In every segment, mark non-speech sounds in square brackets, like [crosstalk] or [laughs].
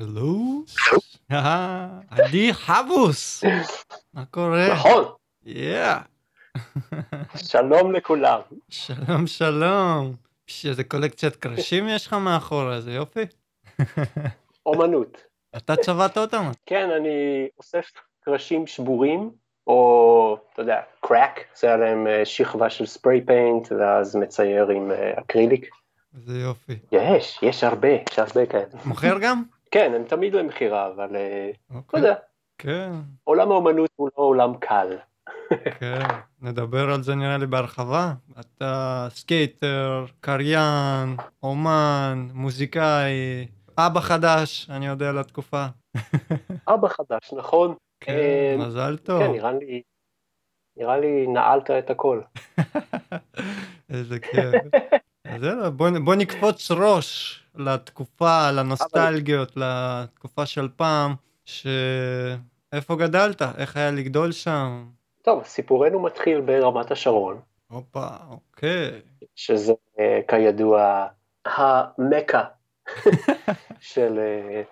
הלו? עדי חבוס! מה קורה? נכון. שלום לכולם. שלום שלום. איזה קולקציית קרשים יש לך מאחורה, איזה יופי. אומנות. אתה צבעת אותם? כן, אני אוסף קרשים שבורים, או, אתה יודע, קראק, זה עליהם אה, שכבה של ספרי פיינט, ואז מצייר עם אה, אקריליק. איזה יופי. יש, יש הרבה, יש הרבה כאלה. מוכר גם? כן, הם תמיד למכירה, אבל אה, לא אוקיי. יודע, כן, עולם האומנות הוא לא עולם קל. כן. נדבר על זה נראה לי בהרחבה. אתה skater, קריין, אומן, מוזיקאי, אבא חדש, אני יודע לתקופה. אבא חדש, נכון? כן, אה, מזל טוב. כן, נראה לי, נראה לי נעלת את הכל. [laughs] איזה כיף. אז יאללה, בוא, בוא נקפוץ ראש לתקופה, לנוסטלגיות, לתקופה של פעם, שאיפה גדלת? איך היה לגדול שם? טוב, סיפורנו מתחיל ברמת השרון, הופה, אוקיי. שזה אה, כידוע המכה [laughs] של, אה,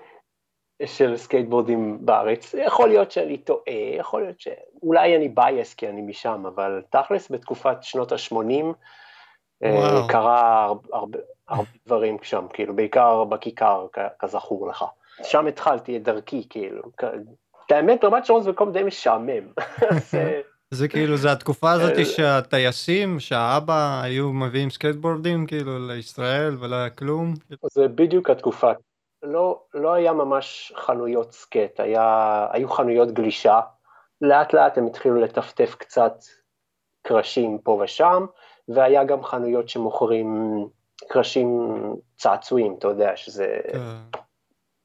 של סקייטבורדים בארץ. יכול להיות שאני טועה, יכול להיות שאולי אני biased כי אני משם, אבל תכלס בתקופת שנות ה-80 וואו. קרה הרבה, הרבה, דברים שם, כאילו, בעיקר בכיכר, כ- כזכור לך. שם התחלתי את דרכי, כאילו. את האמת, רמת שרון זה מקום די משעמם. [laughs] זה כאילו, זה התקופה הזאת אה, שהטייסים, שהאבא היו מביאים סקייטבורדים כאילו לישראל ולא היה כלום. זה בדיוק התקופה. לא, לא היה ממש חנויות skate, היה, היו חנויות גלישה. לאט לאט הם התחילו לטפטף קצת קרשים פה ושם, והיה גם חנויות שמוכרים קרשים צעצועים, אתה יודע, שזה כן.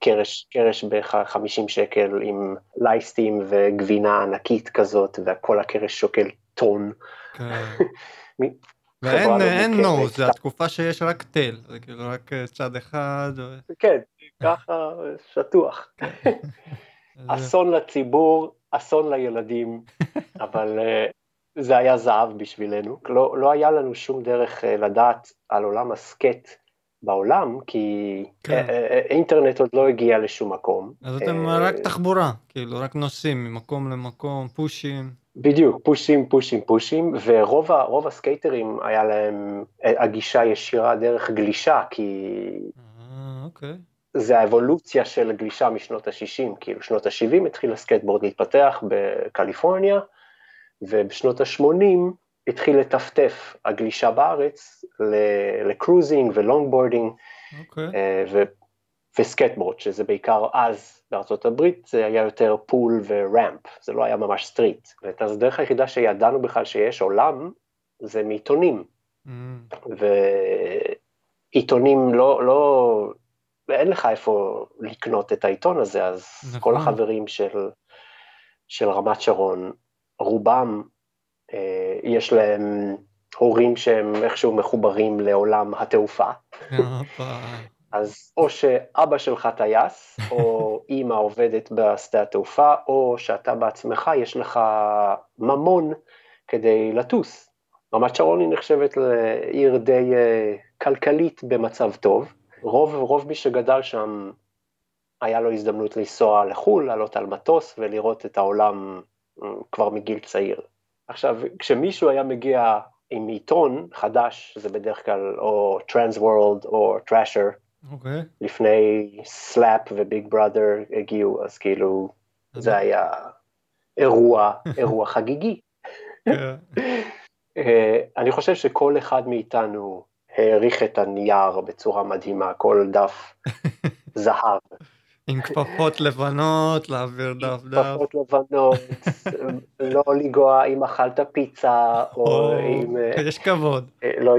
קרש, קרש ב-50 שקל עם לייסטים וגבינה ענקית כזאת, וכל הקרש שוקל טון. כן. [laughs] ואין לא. נוז, זה התקופה שיש רק תל, זה כאילו רק אה, צד אחד. כן, ככה שטוח. זה- [laughs] אסון לציבור, אסון לילדים, [laughs] אבל אה, זה היה זהב בשבילנו. לא, לא היה לנו שום דרך אה, לדעת על עולם הסקט בעולם, כי כן. אה, אה, אינטרנט עוד לא הגיע לשום מקום. אז אתם אה, רק תחבורה, כאילו רק נוסעים ממקום למקום, פושים. בדיוק, פושים, פושים, פושים, ורוב הסקייטרים היה להם הגישה ישירה דרך גלישה, כי אה, אוקיי. זה האבולוציה של גלישה משנות ה-60, כאילו שנות ה-70 התחיל הסקייטבורד להתפתח בקליפורניה, ובשנות ה-80 התחיל לטפטף הגלישה בארץ ל cruising ו longboarding אוקיי. אה, ו- וסקייטבורד, שזה בעיקר אז בארצות הברית, זה היה יותר pool ו ramp, זה לא היה ממש street. ואת הדרך היחידה שידענו בכלל שיש עולם, זה מעיתונים. אמ, ועיתונים לא, לא, אין לך איפה לקנות את העיתון הזה, אז נכון. כל החברים של, של רמת שרון, רובם, אה, יש להם הורים שהם איכשהו מחוברים לעולם התעופה. אז או שאבא שלך טייס, או [laughs] אימא עובדת בשדה התעופה, או שאתה בעצמך, יש לך ממון כדי לטוס. רמת שרון היא נחשבת לעיר די אה, כלכלית במצב טוב. רוב, רוב מי שגדל שם, היה לו הזדמנות לנסוע לחו"ל, לעלות על מטוס ולראות את העולם כבר מגיל צעיר. עכשיו, כשמישהו היה מגיע עם עיתון חדש, זה בדרך כלל או TransWorld או Thrasher, אוקיי. לפני Slap ו Big Brother הגיעו, אז כאילו זה היה אירוע, [laughs] אירוע חגיגי. כן. [laughs] אה, אני חושב שכל אחד מאיתנו העריך את הנייר בצורה מדהימה, כל דף [laughs] זהב, עם כפפות לבנות, להעביר דף דף. כפפות לבנות, [laughs] לא לנגוע אם אכלת פיצה, או או, אם, אה, יש כבוד. אה, לא,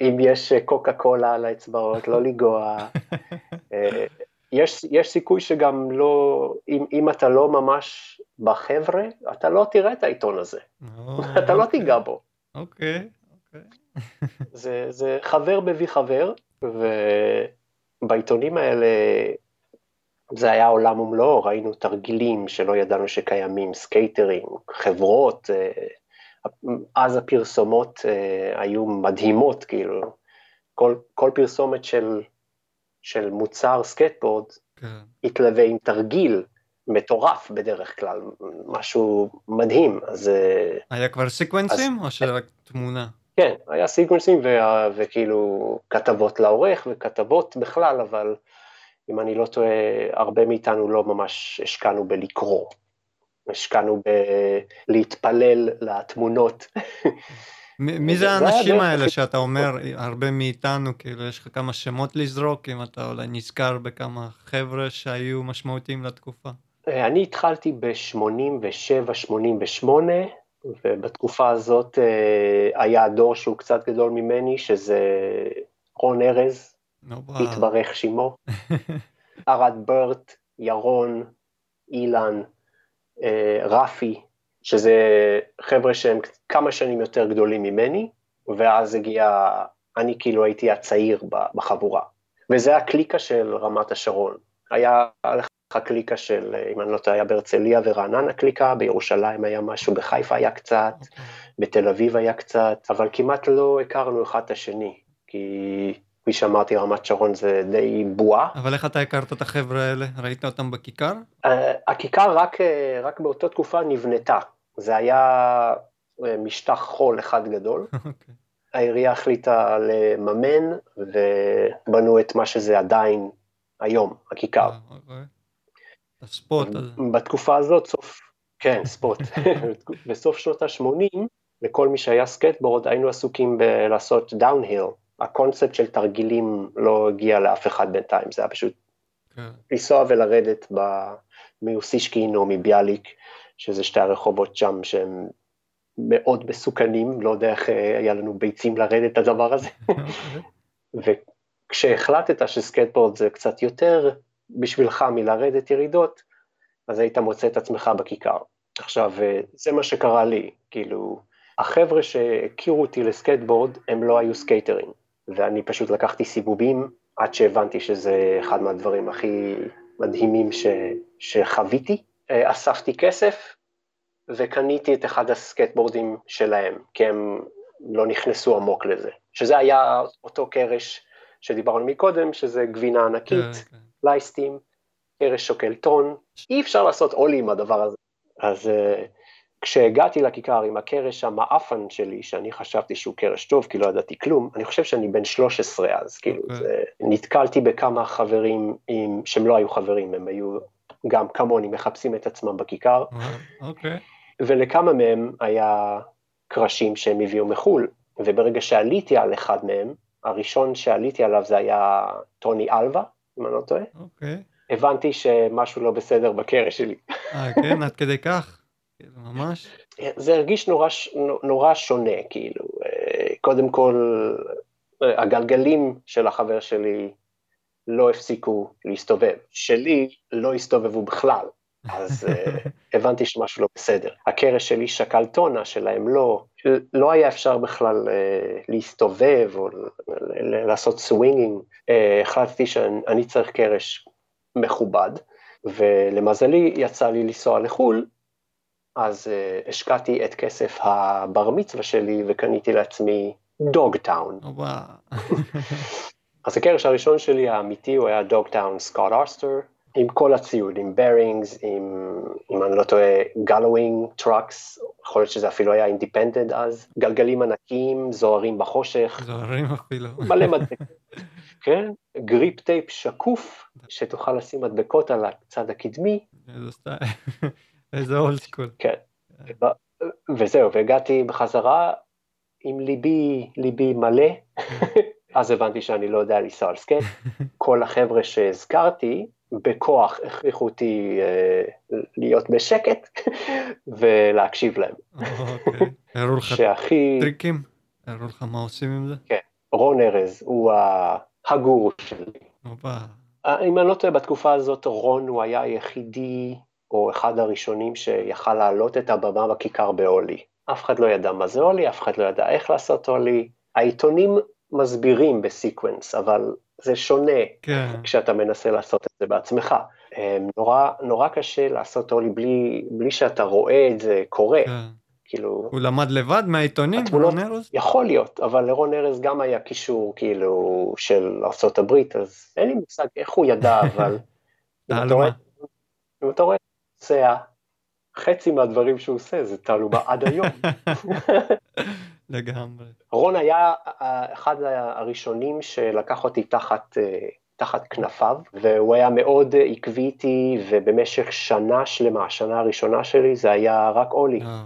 אם יש אה, קוקה קולה על האצבעות, לא לנגוע. [laughs] אה, יש, יש סיכוי שגם לא, אם, אם אתה לא ממש בחבר'ה, אתה לא תראה את העיתון הזה, [laughs] אתה לא אוקיי. תיגע בו. אוקיי. אוקיי. זה, זה חבר מביא חבר, ובעיתונים האלה זה היה עולם ומלואו, ראינו תרגילים שלא ידענו שקיימים, סקייטרים, חברות, אה, אז הפרסומות אה, היו מדהימות, כאילו, כל, כל פרסומת של, של מוצר סקייטבורד כן. התלווה עם תרגיל מטורף בדרך כלל, משהו מדהים, אז... אה, היה כבר סיקוונסים או שרק תמונה? כן, היה סיקוונסים וה- וכאילו כתבות לעורך וכתבות בכלל, אבל אם אני לא טועה, הרבה מאיתנו לא ממש השקענו בלקרוא. השקענו בלהתפלל לתמונות. מי זה האנשים האלה שאתה אומר, הרבה מאיתנו, כאילו, יש לך כמה שמות לזרוק, אם אתה אולי נזכר בכמה חבר'ה שהיו משמעותיים לתקופה? אה, אני התחלתי ב-87-88, ובתקופה הזאת אה, היה דור שהוא קצת גדול ממני, שזה רון ארז. התברך שמו, ארד ברט, ירון, אילן, אה, רפי, שזה חבר'ה שהם כמה שנים יותר גדולים ממני, ואז הגיע, אני כאילו הייתי הצעיר בחבורה. וזה הקליקה של רמת השרון. היה לך קליקה של, אם אני לא טועה, היה בהרצליה ורעננה קליקה, בירושלים היה משהו, בחיפה היה קצת, אוקיי. בתל אביב היה קצת, אבל כמעט לא הכרנו אחד את השני, כי כפי שאמרתי, רמת שרון זה די בועה. אבל איך אתה הכרת את החבר'ה האלה? ראית אותם בכיכר? אה, הכיכר רק, אה, רק באותה תקופה נבנתה, זה היה uh, משטח חול אחד גדול, [laughs] אוקיי. העירייה החליטה לממן ובנו את מה שזה עדיין היום, הכיכר. אה, אוקיי. ה spot הזה. בתקופה הזאת, סוף, כן, spot, [laughs] בסוף שנות ה-80, לכל מי שהיה סקייטבורד, היינו עסוקים בלעשות downhill. הקונספט של תרגילים לא הגיע לאף אחד בינתיים, זה היה פשוט כן. לנסוע ולרדת מאוסישקין או מביאליק, שזה שתי הרחובות שם שהם מאוד מסוכנים, לא יודע איך אה, היה לנו ביצים לרדת את הדבר הזה. [laughs] אוקיי. וכשהחלטת שסקייטבורד זה קצת יותר בשבילך מלרדת ירידות, אז היית מוצא את עצמך בכיכר. עכשיו, אה, זה מה שקרה לי, כאילו, החבר'ה שהכירו אותי לסקייטבורד, הם לא היו סקייטרים, ואני פשוט לקחתי סיבובים עד שהבנתי שזה אחד מהדברים הכי מדהימים ש, שחוויתי. אה, אספתי כסף וקניתי את אחד הסקייטבורדים שלהם, כי הם לא נכנסו עמוק לזה. שזה היה אותו קרש שדיברנו מקודם, שזה גבינה ענקית, כן, כן. לייסטים, קרש שוקל טון, אי אפשר לעשות ollie עם הדבר הזה. אז uh, כשהגעתי לכיכר עם הקרש המעפן שלי, שאני חשבתי שהוא קרש טוב, כי לא ידעתי כלום, אני חושב שאני בן 13 אז, כאילו, אוקיי. זה, נתקלתי בכמה חברים עם, שהם לא היו חברים, הם היו גם כמוני מחפשים את עצמם בכיכר, וואו, אוקיי. ולכמה מהם היה קרשים שהם הביאו מחו"ל, וברגע שעליתי על אחד מהם, הראשון שעליתי עליו זה היה טוני אלווה, אם אני לא טועה, אוקיי. הבנתי שמשהו לא בסדר בקרש שלי. אה, כן, עד כדי כך? כאילו, ממש? זה הרגיש נורא, נורא שונה, כאילו, אה, קודם כל, אה, הגלגלים של החבר שלי לא הפסיקו להסתובב, שלי לא הסתובבו בכלל, אז אה, [laughs] הבנתי שמשהו לא בסדר. הקרש שלי שקל טונה, שלהם לא, לא היה אפשר בכלל להסתובב או לעשות swinging, אה, החלטתי שאני צריך קרש מכובד, ולמזלי יצא לי לנסוע לחו"ל, אז אה, השקעתי את כסף הבר מצווה שלי וקניתי לעצמי Dogtown. וואו. [laughs] אז הקרש הראשון שלי האמיתי הוא היה Dogtown Scott Oster, עם כל הציוד, עם bearings, עם, אם אני לא טועה, Gullwing trucks, יכול להיות שזה אפילו היה Independent אז, גלגלים ענקיים, זוהרים בחושך, זוהרים אפילו. מלא מדבקות, [laughs] כן? grip tape שקוף, שתוכל לשים מדבקות על הצד הקדמי, איזה סטייל. איזה old school. כן. וזהו, והגעתי בחזרה עם ליבי, ליבי מלא, [laughs] אז הבנתי שאני לא יודע לנסוע על סקייט. כל החבר'ה שהזכרתי, בכוח הכריחו אותי אה, להיות בשקט [laughs] ולהקשיב להם. אוקיי. הראו לך שהכי, טריקים? הראו לך מה עושים עם זה? רון ארז הוא הגורו שלי. הופה. אם אני לא טועה, בתקופה הזאת רון הוא היה היחידי, או אחד הראשונים שיכל להעלות את הבמה בכיכר בהולי. אף אחד לא ידע מה זה הולי, אף אחד לא ידע איך לעשות הולי. העיתונים מסבירים בסיקוונס, אבל זה שונה כן. כשאתה מנסה לעשות את זה בעצמך. אמ, נורא, נורא קשה לעשות הולי בלי, בלי שאתה רואה את זה קורה, כן. כאילו, הוא למד לבד מהעיתונים? התמונות- רון ארז? יכול להיות, אבל לרון ארז גם היה קישור כאילו של ארה"ב, אז אין לי מושג איך הוא ידע, [laughs] אבל. אם אתה רואה נוסע, חצי מהדברים שהוא עושה זה תעלומה [laughs] עד היום. לגמרי. רון היה אה, אחד הראשונים שלקח אותי תחת, אה, תחת כנפיו, והוא היה מאוד עקבי איתי, ובמשך שנה שלמה, השנה הראשונה שלי זה היה רק אולי. אה,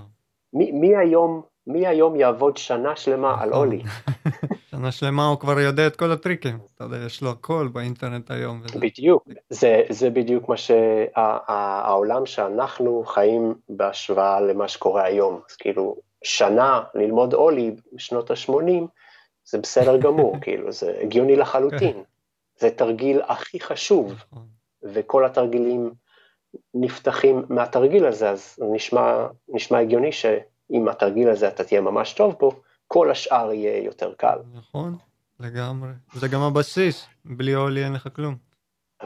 מי, מי היום, מי היום יעבוד שנה שלמה על נכון. אולי? [laughs] שנה שלמה הוא כבר יודע את כל הטריקים. אתה יודע, יש לו הכל באינטרנט היום. וזה. בדיוק, זה, זה בדיוק מה שהעולם שאנחנו חיים בהשוואה למה שקורה היום. אז כאילו, שנה ללמוד אולי בשנות ה-80, זה בסדר גמור, [laughs] כאילו, זה הגיוני לחלוטין. זה תרגיל הכי חשוב, נכון. וכל התרגילים נפתחים מהתרגיל הזה, אז נשמע, נשמע הגיוני שאם התרגיל הזה אתה תהיה ממש טוב בו, כל השאר יהיה יותר קל. נכון, לגמרי. זה גם הבסיס, בלי אולי אין לך כלום.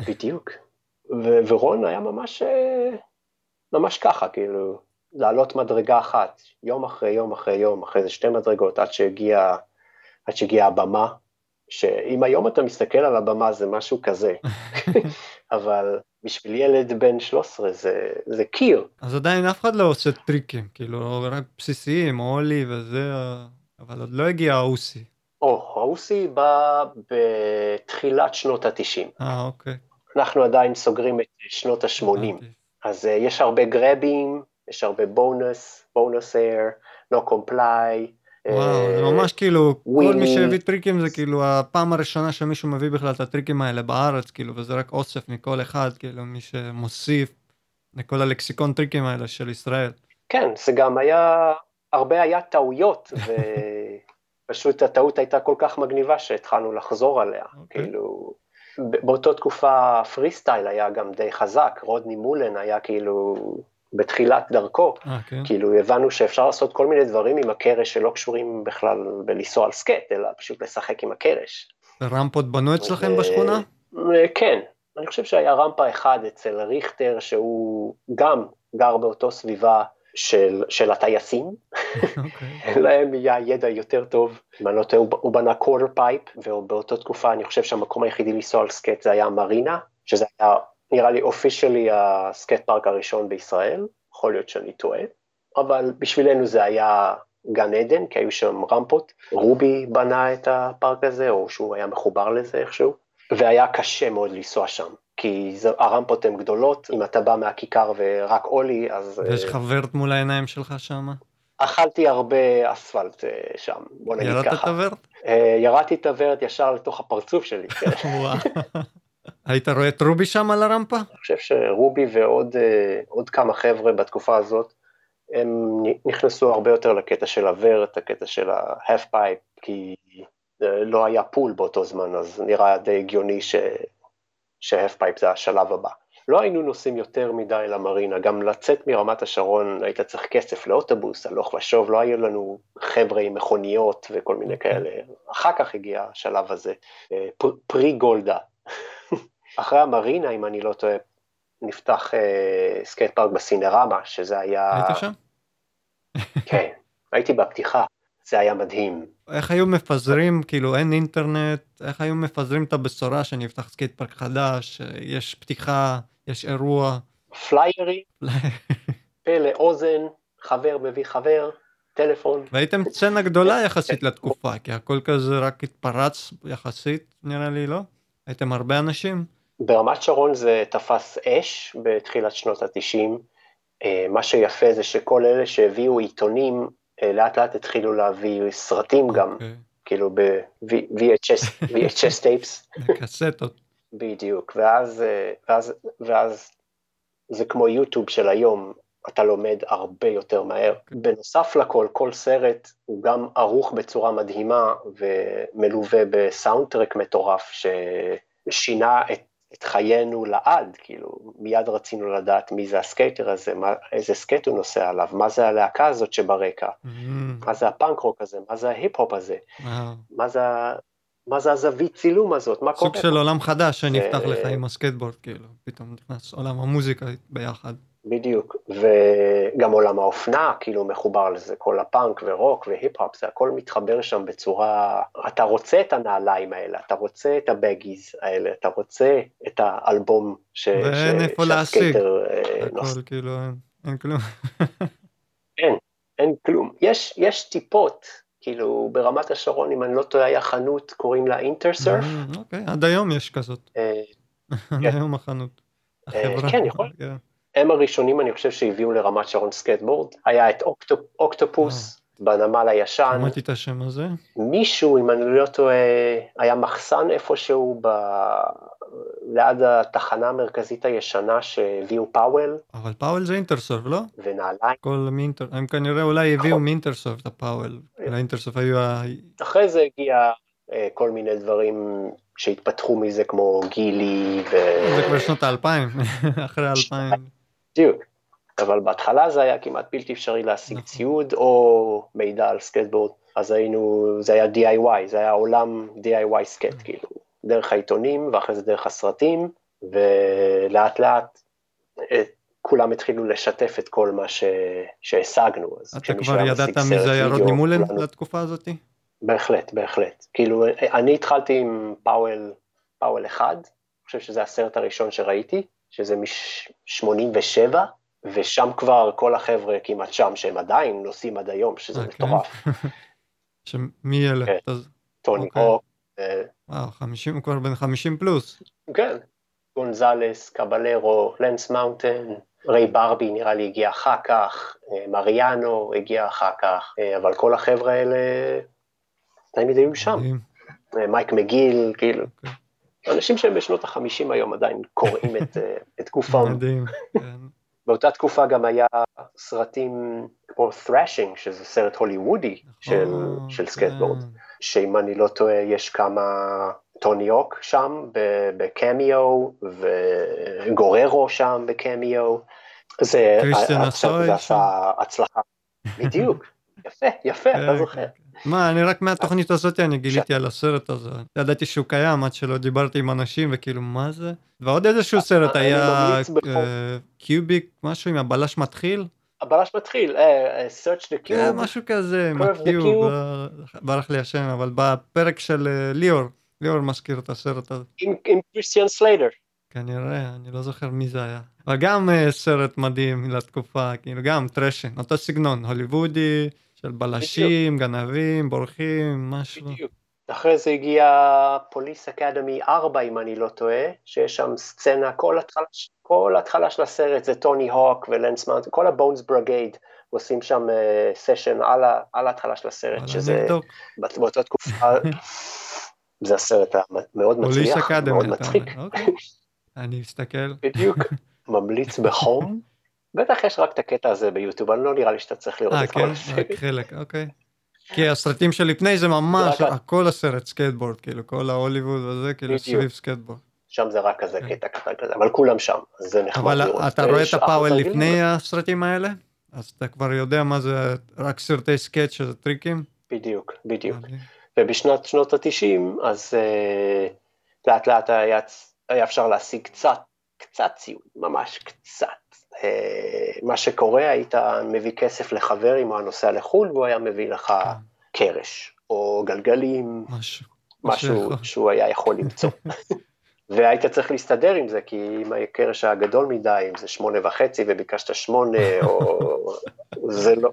בדיוק. ו- ורון היה ממש, אה, ממש ככה, כאילו, לעלות מדרגה אחת, יום אחרי יום אחרי יום, אחרי זה שתי מדרגות, עד שהגיע, עד שהגיעה הבמה, שאם היום אתה מסתכל על הבמה זה משהו כזה, [laughs] אבל בשביל ילד בן 13 זה, זה קיר. אז עדיין אף אחד לא עושה טריקים, כאילו, רק בסיסיים, ollie וזה, אבל עוד לא הגיע האוסי. או, האוסי בא בתחילת שנות ה-90. אה, אוקיי. אנחנו עדיין סוגרים את שנות ה-80. הבנתי. אז אה, יש הרבה גראבים, יש הרבה boneless, boneless air, no comply. וואו, זה אה, ממש כאילו, כל מי. שהביא טריקים זה כאילו הפעם הראשונה שמישהו מביא בכלל את הטריקים האלה בארץ, כאילו, וזה רק אוסף מכל אחד, כאילו, מי שמוסיף לכל הלקסיקון טריקים האלה של ישראל. כן, זה גם היה, הרבה היה טעויות, ופשוט [laughs] הטעות הייתה כל כך מגניבה שהתחלנו לחזור עליה. אוקיי. כאילו, באותה תקופה פרי סטייל היה גם די חזק, רודני מולן היה כאילו בתחילת דרכו. אה, כן? כאילו הבנו שאפשר לעשות כל מיני דברים עם הקרש שלא קשורים בכלל בלנסוע על סקייט, אלא פשוט לשחק עם הקרש. רמפות בנו אצלכם ו- בשכונה? אה, כן, אני חושב שהיה רמפה אחד אצל ריכטר, שהוא גם גר באותו סביבה של, של הטייסים, אוקיי. [laughs] להם היה ידע יותר טוב. אם אני לא טועה, הוא- בנה quarter pipe, ובאותה תקופה אני חושב שהמקום היחידי לנסוע על סקייט זה היה מרינה, שזה היה נראה לי officially ה skate park הראשון בישראל, יכול להיות שאני טועה, אבל בשבילנו זה היה גן עדן, כי היו שם רמפות. רובי בנה את הפארק הזה, או שהוא היה מחובר לזה איכשהו, והיה קשה מאוד לנסוע שם. כי זה, הרמפות הן גדולות, אם אתה בא מהכיכר ורק אולי, אז ויש אה, לך ורט מול העיניים שלך שם? אכלתי הרבה אספלט אה, שם, בוא נגיד ירדת את ככה. הוורט? אה, ירדתי את הוורד ישר לתוך הפרצוף שלי. כן. [laughs] היית רואה את רובי שם על הרמפה? אני חושב שרובי ועוד עוד כמה חבר'ה בתקופה הזאת, הם נכנסו הרבה יותר לקטע של הוורט, הקטע של ה-half pipe, כי לא היה pool באותו זמן, אז נראה די הגיוני ש- ש-half pipe זה השלב הבא. לא היינו נוסעים יותר מדי למרינה, גם לצאת מרמת השרון היית צריך כסף לאוטובוס, הלוך ושוב, לא היו לנו חבר'ה עם מכוניות וכל מיני כאלה. אחר כך הגיע השלב הזה, אה, פרי גולדה. [laughs] אחרי המרינה, אם אני לא טועה, נפתח אה, skate park בסינרמה, שזה היה... היית שם? כן, הייתי בפתיחה, זה היה מדהים. איך היו מפזרים, כאילו אין אינטרנט, איך היו מפזרים את הבשורה שנפתח skate park חדש, יש פתיחה, יש אירוע. פליירים, [laughs] פה לאוזן, חבר מביא חבר, טלפון. והייתם סצנה גדולה יחסית לתקופה, כי הכל כזה רק התפרץ יחסית, נראה לי, לא? הייתם הרבה אנשים? ברמת שרון זה תפס אש בתחילת שנות ה-90. מה שיפה זה שכל אלה שהביאו עיתונים, אה, לאט לאט התחילו להביא סרטים גם, אוקיי. כאילו ב-VHS VHS טייפס. קסטות. בדיוק, ואז, אה, ואז, ואז זה כמו יוטיוב של היום, אתה לומד הרבה יותר מהר. בנוסף לכל, כל סרט הוא גם ערוך בצורה מדהימה ומלווה בסאונד טרק מטורף ששינה את, את חיינו לעד, כאילו מיד רצינו לדעת מי זה הסקייטר הזה, מה, איזה סקייט הוא נוסע עליו, מה זה הלהקה הזאת שברקע, אמ, מה זה הפאנק רוק הזה, מה זה ההיפ-הופ הזה, וואו. מה זה, מה זה הזווית צילום הזאת, מה קורה סוג של עולם חדש שנפתח זה- לך עם הסקייטבורד, כאילו, פתאום נכנס עולם המוזיקה ביחד. בדיוק, וגם עולם האופנה כאילו מחובר לזה, כל הפאנק ורוק והיפ-הופ, זה הכל מתחבר שם בצורה, אתה רוצה את הנעליים האלה, אתה רוצה את ה baggies האלה, אתה רוצה את האלבום ש... ואין איפה להשיג, אה, הכל כאילו, אין, כלום. אין, אין כלום. יש, יש טיפות, כאילו ברמת השרון, אם אני לא טועה, היה חנות, קוראים לה אינטרסרף. אה, אוקיי, עד היום יש כזאת. אה, [laughs] עד כן. היום החנות. אה. כן, יכול. הם הראשונים, אני חושב, שהביאו לרמת שרון סקייטבורד. היה את אוקטו, אוקטופוס בנמל הישן. שמעתי את השם הזה. מישהו, אם אני לא טועה, היה מחסן איפשהו ב... ליד התחנה המרכזית הישנה שהביאו פאוול אבל פאוול זה אינטרסורף, לא? ונעליים. כל מאינטר... הם כנראה אולי הביאו נכון. מאינטרסורף את ה Powell. כן. לאינטרסורף היו ה... אחרי זה הגיע אה, כל מיני דברים שהתפתחו מזה, כמו גילי ו... זה כבר שנות האלפיים, [laughs] אחרי האלפיים. בדיוק. אבל בהתחלה זה היה כמעט בלתי אפשרי להשיג נכון. ציוד או מידע על סקייטבורד, אז היינו, זה היה DIY, זה היה עולם DIY skate, Mm. כאילו, דרך העיתונים ואחרי זה דרך הסרטים, ולאט לאט אה, כולם התחילו לשתף את כל מה ש... שהשגנו. אתה כבר ידעת מי זה היה רודני מולן כולנו- לתקופה הזאת? בהחלט, בהחלט. כאילו, אני התחלתי עם Powell, Powell אחד, אני חושב שזה הסרט הראשון שראיתי, שזה מ-87, ושם כבר כל החבר'ה כמעט שם, שהם עדיין נוסעים עד היום, שזה אה, כן? מטורף. [laughs] שמי אלה? כן. טוני אוקיי. הוק, אה, וואו, 50, הוא כבר בן 50 פלוס. כן, גונזלס, קבלרו, לנס מאונטן, ריי ברבי נראה לי הגיע אחר כך, אה, מריאנו הגיע אחר כך, אבל כל החבר'ה האלה תמיד היו שם. מייק מגיל, כאילו, אוקיי. אנשים שהם בשנות החמישים היום עדיין קורעים את, אה, את גופם. מדהים. כן. באותה תקופה גם היה סרטים כמו Thrashin', שזה סרט הוליוודי של, נכון, של סקייטבורד, כן. שאם אני לא טועה יש כמה, טוני הוק שם בקמיו, וגוררו שם בקמיו. זה עכשיו זה עשה הצלחה. בדיוק, [laughs] יפה, יפה, אתה כן, זוכר. כן, כן. מה, אני רק מהתוכנית הזאת אני גיליתי על הסרט הזה. ידעתי שהוא קיים עד שלא דיברתי עם אנשים וכאילו מה זה? ועוד איזשהו סרט אני היה בחום. אה, קיוביק, משהו עם הבלש מתחיל? הבלש מתחיל, אה, אה, search the כן, cube, משהו כזה, עם הקיוב. אה, ברח לי השם, אבל בפרק של אה, ליאור, ליאור מזכיר את הסרט הזה. עם קריסטיאן סליידר. כנראה, אני לא זוכר מי זה היה. אבל גם אה, סרט מדהים לתקופה, כאילו גם Thrashin', אותו סגנון, הוליוודי, של בלשים, גנבים, בורחים, משהו. בדיוק. אחרי זה הגיע Police Academy 4, אם אני לא טועה, שיש שם סצנה, כל התחלה, כל התחלה של הסרט זה טוני הוק ולנס מאונטן, כל ה Bones Brigade עושים שם סשן על, ה- על ההתחלה של הסרט, שזה באותה תקופה, [laughs] זה הסרט המאוד מצליח, מאוד מצחיק, אוקיי. אני אסתכל. בדיוק, [laughs] ממליץ בחום. בטח יש רק את הקטע הזה ביוטיוב, אני לא נראה לי שאתה צריך לראות אה, את כן? כל הסרט. רק חלק, אוקיי. כי הסרטים שלפני זה ממש, רק- כל הסרט סקייטבורד, כאילו, כל ההוליווד וזה, כאילו. סביב סקייטבורד. שם זה רק כזה כן. קטע קטן כזה, אבל כולם שם, אז זה נחמד אבל לראות. אתה רואה את ושאר ה Powell לפני הסרטים האלה? אז אתה כבר יודע מה זה רק סרטי סקייט שזה טריקים? בדיוק, בדיוק. ובשנת שנות ה-90, אז uh, לאט לאט היה, היה אפשר להשיג קצת, קצת ציוד, ממש קצת. Uh, מה שקורה, היית מביא כסף לחבר אם הוא היה נוסע לחו"ל, והוא היה מביא לך קרש, או גלגלים, משהו. משהו. שהוא היה יכול למצוא. [laughs] והיית צריך להסתדר עם זה, כי אם הקרש היה גדול מדי, אם זה שמונה וחצי וביקשת שמונה, או... [laughs] זה לא,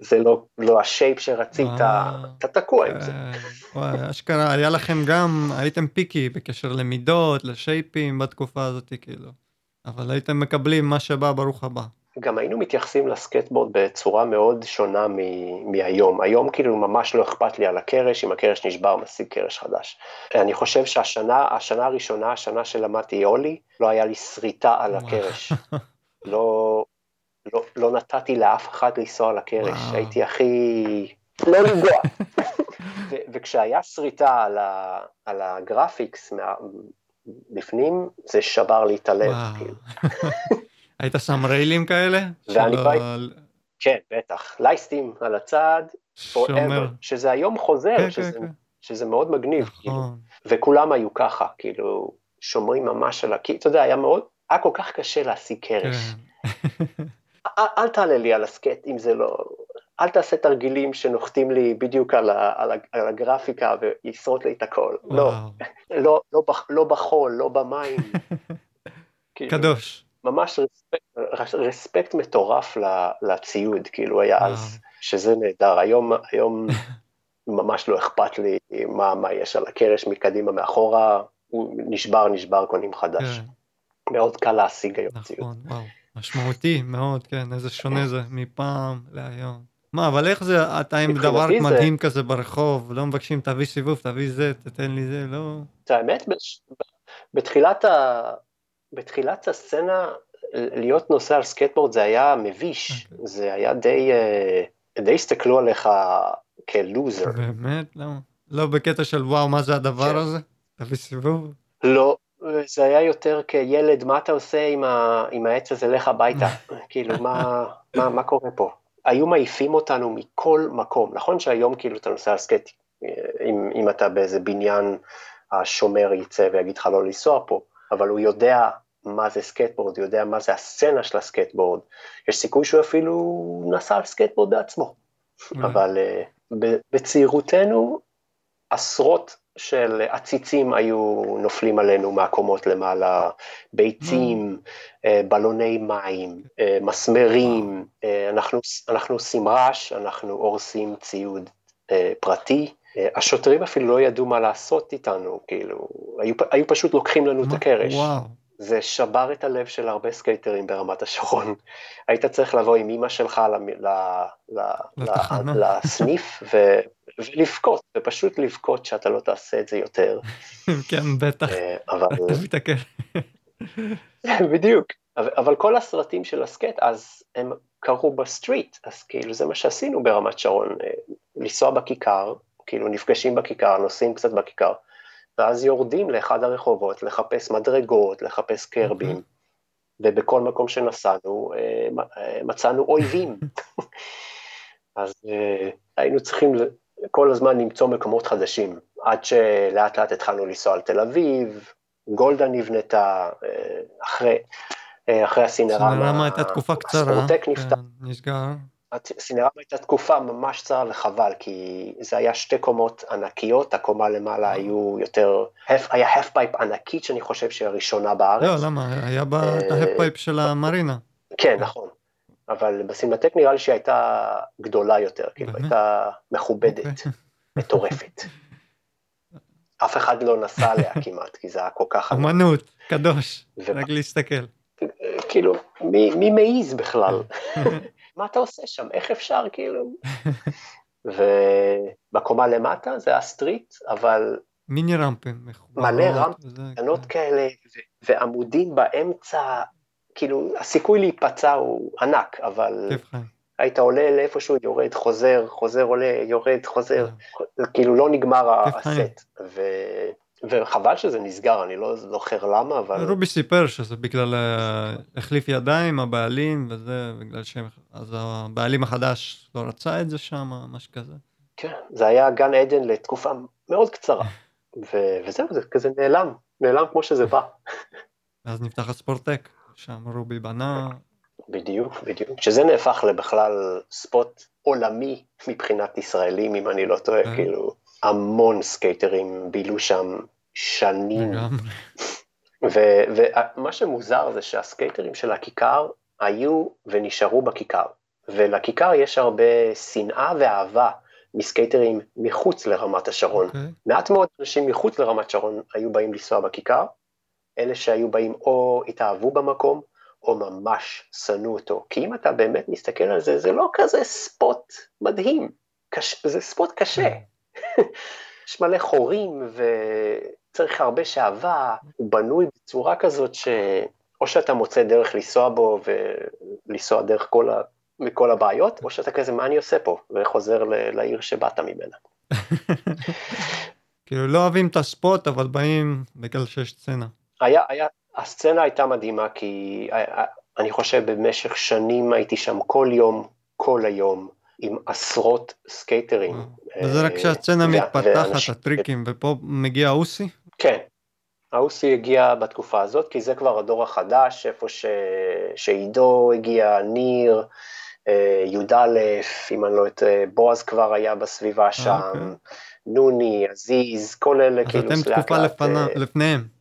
זה לא, לא השייפ שרצית, אה. אתה תקוע עם זה. אה, וואי, אשכרה, היה לכם גם, הייתם פיקי בקשר למידות, לשייפים בתקופה הזאת, כאילו. אבל הייתם מקבלים מה שבא, ברוך הבא. גם היינו מתייחסים לסקטבורד בצורה מאוד שונה מ- מהיום. היום כאילו ממש לא אכפת לי על הקרש, אם הקרש נשבר, משיג קרש חדש. אני חושב שהשנה, השנה הראשונה, השנה שלמדתי אולי, לא היה לי שריטה על. הקרש. [laughs] לא, לא, לא נתתי לאף אחד לנסוע על הקרש, וואו. הייתי הכי... לא לנגוע. [laughs] ו- וכשהיה שריטה על, ה- על הגרפיקס מה- בפנים, זה שבר לי את הלב. כאילו. [laughs] היית שם ריילים כאלה? ואני בא- כן, בטח. לייסטים על הצד, שומר. forever, שזה היום חוזר, כן, שזה, כן, כן. שזה מאוד מגניב, כאילו. נכון. וכולם היו ככה, כאילו, שומרים ממש על ה... כי אתה יודע, היה מאוד, היה כל כך קשה להשיג קרש. [laughs] אל תעלה לי על הסקט אם זה לא... אל תעשה תרגילים שנוחתים לי בדיוק על, ה, על, ה, על הגרפיקה וישרוט לי את הכל. לא, לא, לא, לא בחול, לא במים. [laughs] כאילו, קדוש. ממש רספקט, רספקט מטורף לציוד, כאילו היה אז, שזה נהדר. היום, היום [laughs] ממש לא אכפת לי מה, מה יש על הקרש מקדימה, מאחורה, הוא נשבר, נשבר, קונים חדש. כן. מאוד קל להשיג היום נכון, ציוד. וואו, משמעותי מאוד, כן, איזה שונה זה מפעם להיום. מה, אבל איך זה, אתה עם דבר זה... מדהים כזה ברחוב, לא מבקשים תביא סיבוב, תביא זה, תתן לי זה, לא... את האמת, בתחילת, ה... בתחילת הסצנה, להיות נוסע על סקייטבורד זה היה מביש, okay. אוקיי. זה היה די, אה, די הסתכלו עליך כלוזר. באמת? למה? לא בקטע של וואו, מה זה הדבר כן. הזה? תביא סיבוב? לא, זה היה יותר כילד, מה אתה עושה עם, ה... עם העץ הזה, לך הביתה, [laughs] כאילו, מה, מה, מה קורה פה? היו מעיפים אותנו מכל מקום, נכון שהיום כאילו אתה נוסע על סקייט, אם, אם אתה באיזה בניין, השומר יצא ויגיד לך לא לנסוע פה, אבל הוא יודע מה זה סקייטבורד, הוא יודע מה זה הסצנה של הסקייטבורד, יש סיכוי שהוא אפילו נסע על סקייטבורד בעצמו, אבל uh, בצעירותנו עשרות של עציצים היו נופלים עלינו מהקומות למעלה, ביצים, אה, בלוני מים, אה, מסמרים, אה, אנחנו, אנחנו עושים רעש, אנחנו הורסים ציוד פרטי. השוטרים אפילו לא ידעו מה לעשות איתנו, כאילו, היו, היו פשוט לוקחים לנו את הקרש. וואו. זה שבר את הלב של הרבה סקייטרים ברמת השרון. היית צריך לבוא עם אימא שלך ל, ל, ל, לסניף ו, ולבכות, ופשוט לבכות שאתה לא תעשה את זה יותר. [laughs] כן, בטח. אה, אבל... בדיוק. אבל כל הסרטים של הסקייט אז הם קרו ב street, אז כאילו זה מה שעשינו ברמת שרון, אה, לנסוע בכיכר, כאילו נפגשים בכיכר, נוסעים קצת בכיכר, ואז יורדים לאחד הרחובות לחפש מדרגות, לחפש קרבים. אוקיי. ובכל מקום שנסענו אה, מצאנו אויבים. [laughs] אז היינו צריכים כל הזמן למצוא מקומות חדשים, עד שלאט לאט התחלנו לנסוע על תל אביב, גולדה נבנתה, אה, אחרי, אה, אחרי הסינרמה, סינרמה הייתה תקופה קצרה, הספורטק נפתח. כן, נסגר. הסינרמה הייתה תקופה ממש קצרה וחבל, כי זה היה שתי קומות ענקיות, הקומה למעלה אה. היו יותר, היה half pipe ענקית שאני חושב שהיא הראשונה בארץ. לא, למה? היה בה half pipe של המרינה. כן, נכון. אבל בסינרמה נראה לי שהיא הייתה גדולה יותר, כאילו הייתה מכובדת, אוקיי. מטורפת. [laughs] אף אחד לא נסע עליה כמעט, כי זה היה כל כך... אמנות, קדוש, רק להסתכל. כאילו, מי מעז בכלל? [laughs] [laughs] מה אתה עושה שם? איך אפשר, כאילו? ובקומה למטה זה ה street, אבל... מיני רמפים. מלא רמפים קטנות כן. כאלה, ועמודים באמצע, כאילו, הסיכוי להיפצע הוא ענק, אבל היית עולה לאיפשהו, יורד, חוזר, חוזר, עולה, יורד, חוזר, כן. כאילו לא נגמר הסט. ו... וחבל שזה נסגר, אני לא זוכר למה, אבל... רובי סיפר שזה בגלל אה, החליף ידיים, הבעלים, וזה בגלל שהם... אז הבעלים החדש לא רצה את זה שם, משהו כזה. כן, זה היה גן עדן לתקופה מאוד קצרה, [laughs] ו... וזהו, זה כזה נעלם, נעלם כמו שזה בא. אז נפתח הספורטק. שם רובי בנה. בדיוק, בדיוק. שזה נהפך לבכלל spot עולמי מבחינת ישראלים, אם אני לא טועה, אה. כאילו, המון סקייטרים בילו שם שנים. ומה שמוזר זה שהסקייטרים של הכיכר היו ונשארו בכיכר. ולכיכר יש הרבה שנאה ואהבה מסקייטרים מחוץ לרמת השרון. Okay. אוקיי. מעט מאוד אנשים מחוץ לרמת שרון היו באים לנסוע בכיכר, אלה שהיו באים או התאהבו במקום, או ממש שנאו אותו. כי אם אתה באמת מסתכל על זה, זה לא כזה ספוט מדהים, קש... זה ספוט קשה. [laughs] יש מלא חורים וצריך הרבה שעווה, הוא בנוי בצורה כזאת שאו שאתה מוצא דרך לנסוע בו ולנסוע דרך כל, ה... מכל הבעיות, או שאתה כזה, מה אני עושה פה? וחוזר ל... לעיר שבאת ממנה. [laughs] כאילו לא אוהבים את ה spot, אבל באים בגלל שיש סצנה. היה, היה, הסצנה הייתה מדהימה, כי אה, אה, אני חושב במשך שנים הייתי שם כל יום, כל היום, עם עשרות סקייטרים. וזה רק כשהסצנה מתפתחת, הטריקים, ופה מגיע אוסי? כן, האוסי הגיע בתקופה הזאת, כי זה כבר הדור החדש, איפה ש... שעידו הגיע, ניר, אה, י"א, אם אני לא יודעת, בועז כבר היה בסביבה שם. אוקיי. נוני, עזיז, כל אלה כאילו... אז אתם תקופה אה, לפניהם.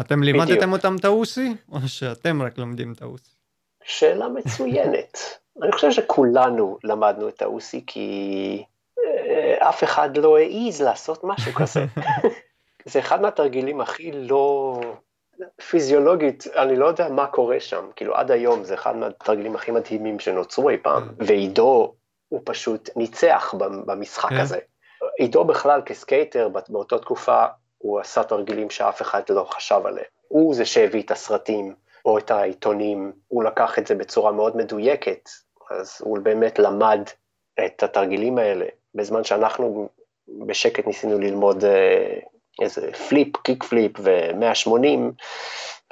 אתם לימדתם אותם את האוסי, או שאתם רק לומדים את האוסי? שאלה מצוינת. אני חושב שכולנו למדנו את האוסי, כי אה, אף אחד לא העז לעשות משהו כזה. [laughs] זה אחד מהתרגילים הכי לא... פיזיולוגית, אני לא יודע מה קורה שם, כאילו עד היום זה אחד מהתרגילים הכי מדהימים שנוצרו אי פעם, כן. ועידו הוא פשוט ניצח במשחק כן. הזה. עידו בכלל כסקייטר באותה תקופה, הוא עשה תרגילים שאף אחד לא חשב עליהם. הוא זה שהביא את הסרטים או את העיתונים, הוא לקח את זה בצורה מאוד מדויקת, אז הוא באמת למד את התרגילים האלה, בזמן שאנחנו בשקט ניסינו ללמוד אה, איזה flip, kick flip ו-180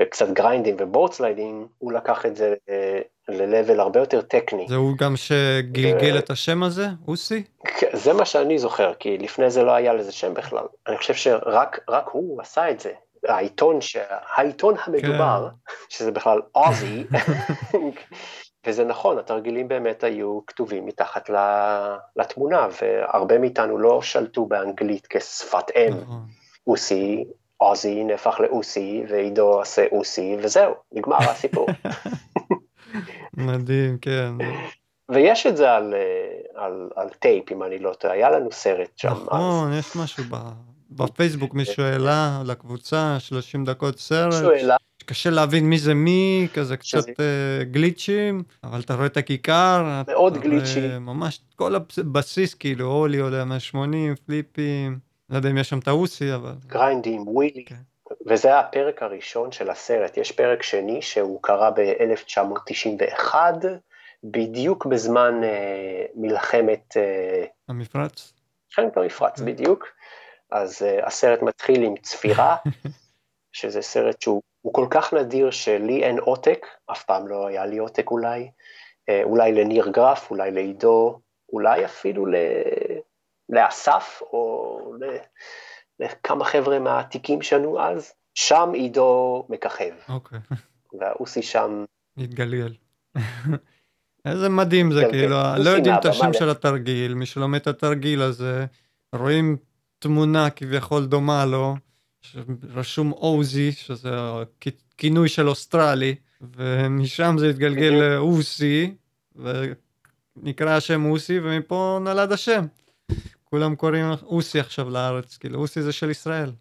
וקצת גריינדים ו board sliding, הוא לקח את זה אה, ל-level הרבה יותר טכני. זה הוא גם שגלגל. את השם הזה, אוסי? כן, זה מה שאני זוכר, כי לפני זה לא היה לזה שם בכלל. אני חושב שרק הוא עשה את זה. העיתון, ש... העיתון המדובר, כן. שזה בכלל אוזי, [laughs] וזה נכון, התרגילים באמת היו כתובים מתחת לתמונה, והרבה מאיתנו לא שלטו באנגלית כשפת אם. אוסי, עוזי נהפך לאוסי, ועידו עושה אוסי, וזהו, נגמר הסיפור. [laughs] מדהים, כן. ויש את זה על, אה, על, על טייפ, אם אני לא טועה, היה לנו סרט שם. נכון, אז... יש משהו ב, בפייסבוק, מישהו העלה לקבוצה, 30 דקות סרט. מישהו העלה. קשה להבין מי זה מי, כזה קצת uh, גליצ'ים, אבל אתה רואה את הכיכר. מאוד גליצ'י. ממש כל הבסיס, כאילו, הולי עולה 180, פליפים. לא יודע אם יש שם את האוסי, אבל... גריינדים, ווילי. כן. וזה הפרק הראשון של הסרט. יש פרק שני שהוא קרה ב-1991, בדיוק בזמן אה, מלחמת... אה, המפרץ? מלחמת המפרץ, כן. בדיוק. אז אה, הסרט מתחיל עם צפירה, [laughs] שזה סרט שהוא כל כך נדיר שלי אין עותק, אף פעם לא היה לי עותק אולי, אה, אולי לניר גרף, אולי לעידו, אולי אפילו ל... לאסף או לכמה חבר'ה מהעתיקים שלנו אז, שם עידו מככב. אוקיי. והאוסי שם... מתגלגל. איזה מדהים זה, כן, כאילו, כן. לא יודעים את השם של התרגיל, מי שלומד את התרגיל הזה, רואים תמונה כביכול דומה לו, רשום אוזי, שזה כינוי של אוסטרלי, ומשם זה התגלגל לאוסי, ונקרא השם אוסי, ומפה נולד השם. כולם קוראים אוסי עכשיו לארץ, כאילו אוסי זה של ישראל.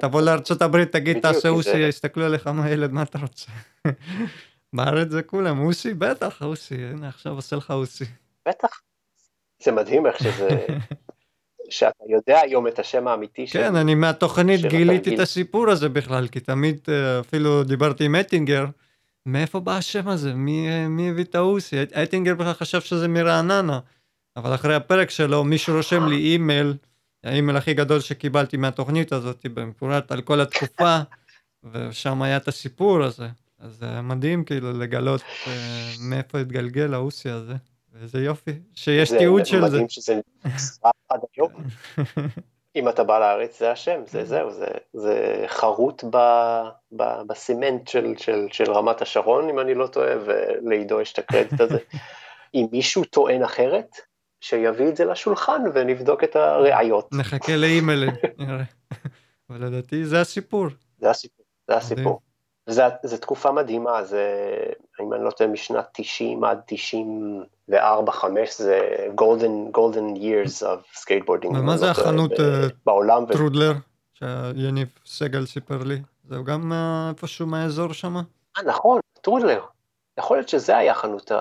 תבוא לארצות הברית, תגיד תעשה אוסי, יסתכלו עליך מה ילד, מה אתה רוצה? [laughs] בארץ זה כולם, אוסי? בטח, אוסי, הנה עכשיו עושה לך אוסי. בטח. זה מדהים איך שזה... [laughs] שאתה יודע היום את השם האמיתי של... כן, אני מהתוכנית גיליתי את הסיפור הזה בכלל, כי תמיד אה, אפילו דיברתי עם אטינגר, מאיפה בא השם הזה? מי, אה, מי הביא את האוסי? אטינגר בכלל חשב שזה מרעננה. אבל אחרי הפרק שלו מישהו רושם לי אימייל, האימייל הכי גדול שקיבלתי מהתוכנית הזאת, במפורט על כל התקופה, [laughs] ושם היה את הסיפור הזה. אז זה מדהים כאילו לגלות uh, מאיפה התגלגל האוסי הזה. ואיזה יופי, שיש תיעוד של זה. זה מדהים שזה נשרף [laughs] עד היום. אם אתה בא לארץ זה השם, זה זהו, זה, זה חרוט ב, ב, בסימנט של, של, של רמת השרון, אם אני לא טועה, ולעידו יש את הקרדיט הזה. [laughs] אם מישהו טוען אחרת, שיביא את זה לשולחן ונבדוק את הראיות. נחכה לאימייל, נראה. [laughs] אבל לדעתי זה הסיפור. זה הסיפור, זה הסיפור. זו תקופה מדהימה, זה, אם אני לא טועה, משנת 90 עד 94-5, זה golden, golden years of skateboarding. ומה זה לא החנות אה, בעולם טרודלר, שיניב סגל סיפר לי? זה גם אה, איפשהו מהאזור שם? אה, נכון, טרודלר. יכול להיות שזה היה החנות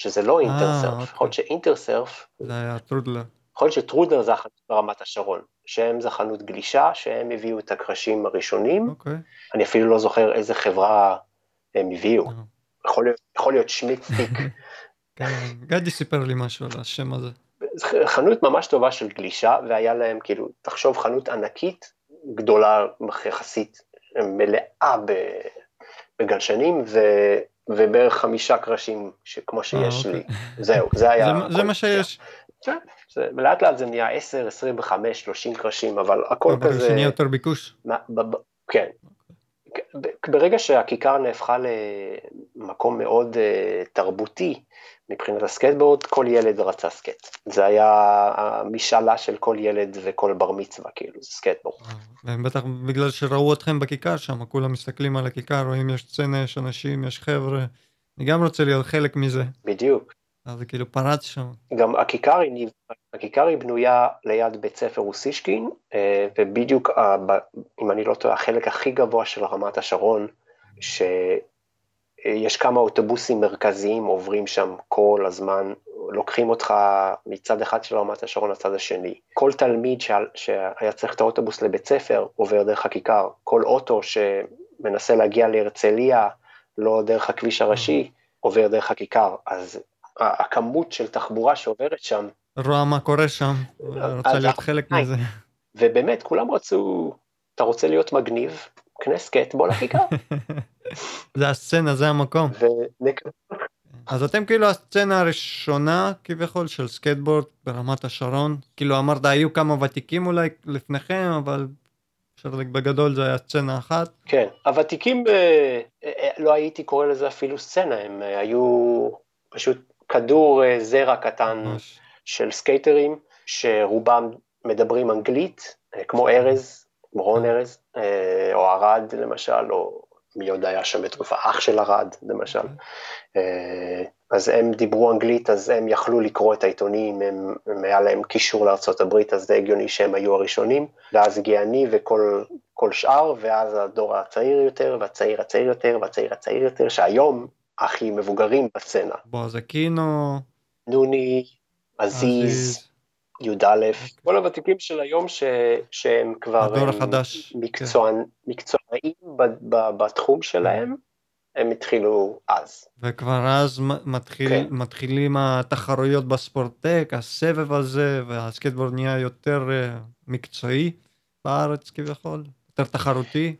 שזה לא אינטרסרף, אה, יכול להיות שאינטרסרף, זה היה טרודלר. יכול להיות שטרודלר זה החנות ברמת השרון, שהם זה חנות גלישה, שהם הביאו את הקרשים הראשונים, אוקיי. אני אפילו לא זוכר איזה חברה הם הביאו, אה. יכול להיות, יכול להיות שמיטסטיק. [laughs] כן, גדי סיפר לי משהו על השם הזה. חנות ממש טובה של גלישה, והיה להם כאילו, תחשוב חנות ענקית, גדולה יחסית, מלאה בגלשנים, ו... ובערך חמישה קרשים כמו שיש אה, לי. אוקיי. זהו, זה היה... זה מה שיש. לאט לאט זה נהיה 10, 25, 30 קרשים, אבל הכל כזה... אבל שנהיה יותר ביקוש. כן. ברגע שהכיכר נהפכה למקום מאוד uh, תרבותי מבחינת הסקייטבורד, כל ילד רצה סקייט. זה היה המשאלה של כל ילד וכל בר מצווה, כאילו, זה סקייטבורד. והם בטח בגלל שראו אתכם בכיכר שם, כולם מסתכלים על הכיכר, רואים יש סצנה, יש אנשים, יש חבר'ה, אני גם רוצה להיות חלק מזה. בדיוק. אז זה כאילו פרץ שם. גם הכיכר היא, הכיכר היא בנויה ליד בית ספר אוסישקין, אה, ובדיוק, אם אני לא טועה, החלק הכי גבוה של רמת השרון, שיש כמה אוטובוסים מרכזיים עוברים שם כל הזמן, לוקחים אותך מצד אחד של רמת השרון לצד השני. כל תלמיד שהיה צריך את האוטובוס לבית ספר עובר דרך הכיכר, כל אוטו שמנסה להגיע להרצליה, לא דרך הכביש הראשי, עובר דרך הכיכר, אז הכמות של תחבורה שעוברת שם. רואה מה קורה שם, רוצה להיות חלק מזה. ובאמת, כולם רצו, אתה רוצה להיות מגניב, קנה סקייט, בוא לכיכר. [laughs] זה הסצנה, זה המקום. אז אתם כאילו הסצנה הראשונה כביכול של סקייטבורד ברמת השרון, כאילו אמרת היו כמה ותיקים אולי לפניכם, אבל אפשר בגדול זה היה סצנה אחת. כן, הוותיקים, אה, אה, לא הייתי קורא לזה אפילו סצנה, הם אה, היו פשוט כדור אה, זרע קטן של סקייטרים, שרובם מדברים אנגלית, אה, כמו ארז, רון ארז, אה, או ארד למשל, או מי עוד היה שם בתקופה, אח של ארד למשל. אז הם דיברו אנגלית, אז הם יכלו לקרוא את העיתונים, הם, הם היה להם קישור לארה"ב, אז זה הגיוני שהם היו הראשונים, ואז הגיע אני וכל שאר, ואז הדור הצעיר יותר, והצעיר הצעיר יותר, והצעיר הצעיר יותר, שהיום הכי מבוגרים בסצנה. בועז אקינו. נוני, עזיז, י"א, כל הוותיקים של היום ש, שהם כבר הדור החדש. מקצוענ, כן. מקצוענים ב, ב, בתחום שלהם, הם התחילו אז. וכבר אז מתחיל, כן. מתחילים התחרויות בספורטק, הסבב הזה, והסקטבורד נהיה יותר uh, מקצועי בארץ כביכול, יותר תחרותי.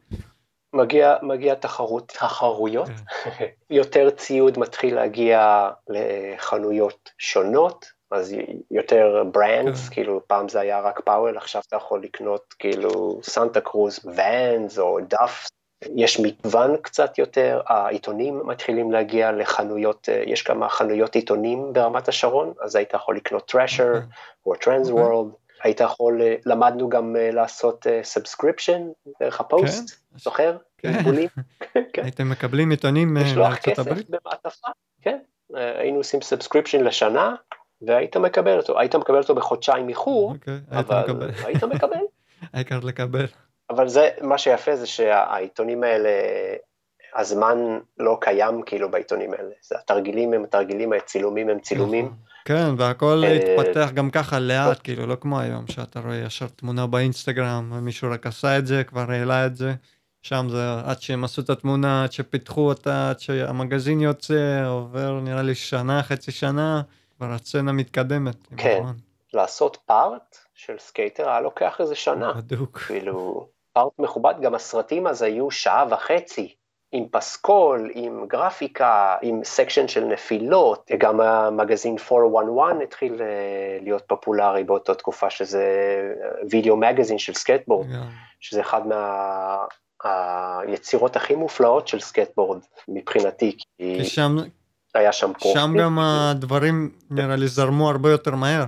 מגיע, מגיע תחרות, תחרויות, כן. [laughs] יותר ציוד מתחיל להגיע לחנויות שונות, אז יותר brands, כן. כאילו פעם זה היה רק Powell, עכשיו אתה יכול לקנות כאילו Santa Cruz, Vans או Duffs, יש מגוון קצת יותר, העיתונים מתחילים להגיע לחנויות, יש כמה חנויות עיתונים ברמת השרון, אז היית יכול לקנות Thrasher אוקיי. או TransWorld. היית יכול, אה, למדנו גם אה, לעשות subscription אה, דרך הפוסט, כן. זוכר? כן. [laughs] [laughs] כן. הייתם מקבלים עיתונים מארצות הברית? לשלוח כסף במעטפה, כן. היינו עושים subscription לשנה, והיית מקבל אותו. היית מקבל אותו בחודשיים איחור, אוקיי, אבל היית מקבל. [laughs] העיקר לקבל. אבל זה, מה שיפה זה שהעיתונים האלה, הזמן לא קיים כאילו בעיתונים האלה. התרגילים הם תרגילים, הצילומים הם צילומים. נכון. כן, והכל אה, התפתח גם ככה לאט, כאילו, לא כמו היום, שאתה רואה ישר תמונה באינסטגרם, ומישהו רק עשה את זה, כבר העלה את זה. שם זה עד שהם עשו את התמונה, עד שפיתחו אותה, עד שהמגזין יוצא, עובר נראה לי שנה, חצי שנה, כבר הסצנה מתקדמת. כן, לעשות part של סקייטר היה לוקח איזה שנה. בדיוק. כאילו, part מכובד, גם הסרטים אז היו שעה וחצי. עם פסקול, עם גרפיקה, עם section של נפילות, גם המגזין 411 התחיל אה, להיות פופולרי באותה תקופה, שזה וידאו מגזין של סקייטבורד, yeah. שזה אחד מה... הכי מופלאות של סקייטבורד מבחינתי, כי שם, היה שם פרופט. שם גם הדברים נראה לי זרמו הרבה יותר מהר,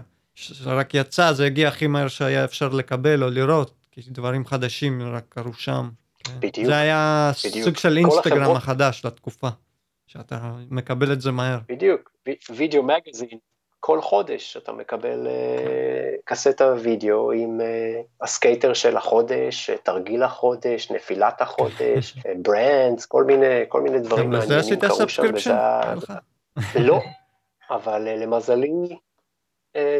רק יצא, זה הגיע הכי מהר שהיה אפשר לקבל או לראות, כי דברים חדשים רק קרו שם. כן. בדיוק. זה היה בדיוק. סוג של אינסטגרם החברות... החדש לתקופה, שאתה מקבל את זה מהר. בדיוק, וידאו מגזין, כל חודש אתה מקבל uh, קסטה וידאו עם uh, הסקייטר של החודש, תרגיל החודש, נפילת החודש, [laughs] brands, כל מיני, כל מיני דברים מעניינים קרו שם. וזה... [laughs] לא, אבל למזלי,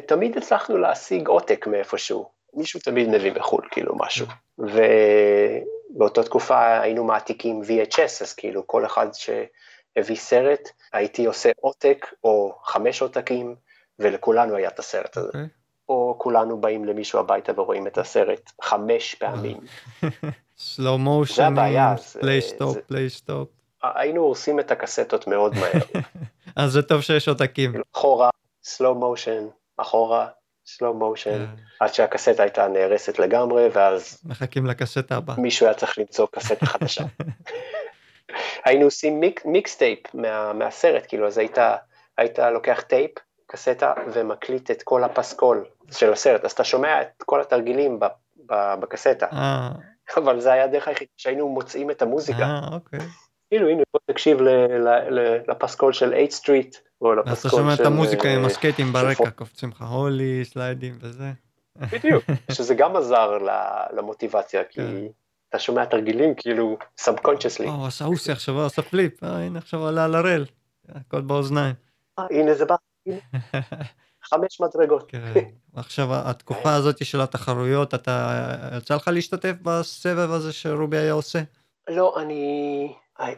תמיד הצלחנו להשיג עותק מאיפשהו. מישהו תמיד מביא בחו"ל, כאילו משהו. ו... באותה תקופה היינו מעתיקים VHS, אז כאילו כל אחד שהביא סרט, הייתי עושה עותק או חמש עותקים, ולכולנו היה את הסרט הזה. Okay. אוקיי. או כולנו באים למישהו הביתה ורואים את הסרט חמש פעמים. slow motion, play stop, play stop. היינו עושים את הקסטות מאוד מהר. [laughs] אז זה טוב שיש עותקים. אחורה, slow motion, אחורה, slow motion, עד שהקסטה הייתה נהרסת לגמרי, ואז מחכים לקסטה הבאה. מישהו היה צריך למצוא קסטה חדשה. [laughs] היינו עושים mix, mixtape מה, מהסרט, כאילו, אז היית לוקח טייפ, קסטה, ומקליט את כל הפסקול של הסרט, אז אתה שומע את כל התרגילים ב, ב, בקסטה. אה, אבל זה היה הדרך היחידה שהיינו מוצאים את המוזיקה. אה, אוקיי. כאילו, הנה, בוא תקשיב לפסקול של H-Street, או אתה לפסקול של... שומע את המוזיקה עם אה, הסקייטים ברקע. קופצים לך ollie, סליידים וזה. בדיוק, [laughs] שזה גם עזר למוטיבציה, כי כן. אתה שומע תרגילים כאילו subconsciously, או, עשה אוסי עכשיו, עשה פליפ, הנה עכשיו עלה על הרל. הכל באוזניים. הנה זה בא, חמש מדרגות. כן. עכשיו התקופה הזאת של התחרויות, אתה, יצא לך להשתתף בסבב הזה שרובי היה עושה? לא, אני,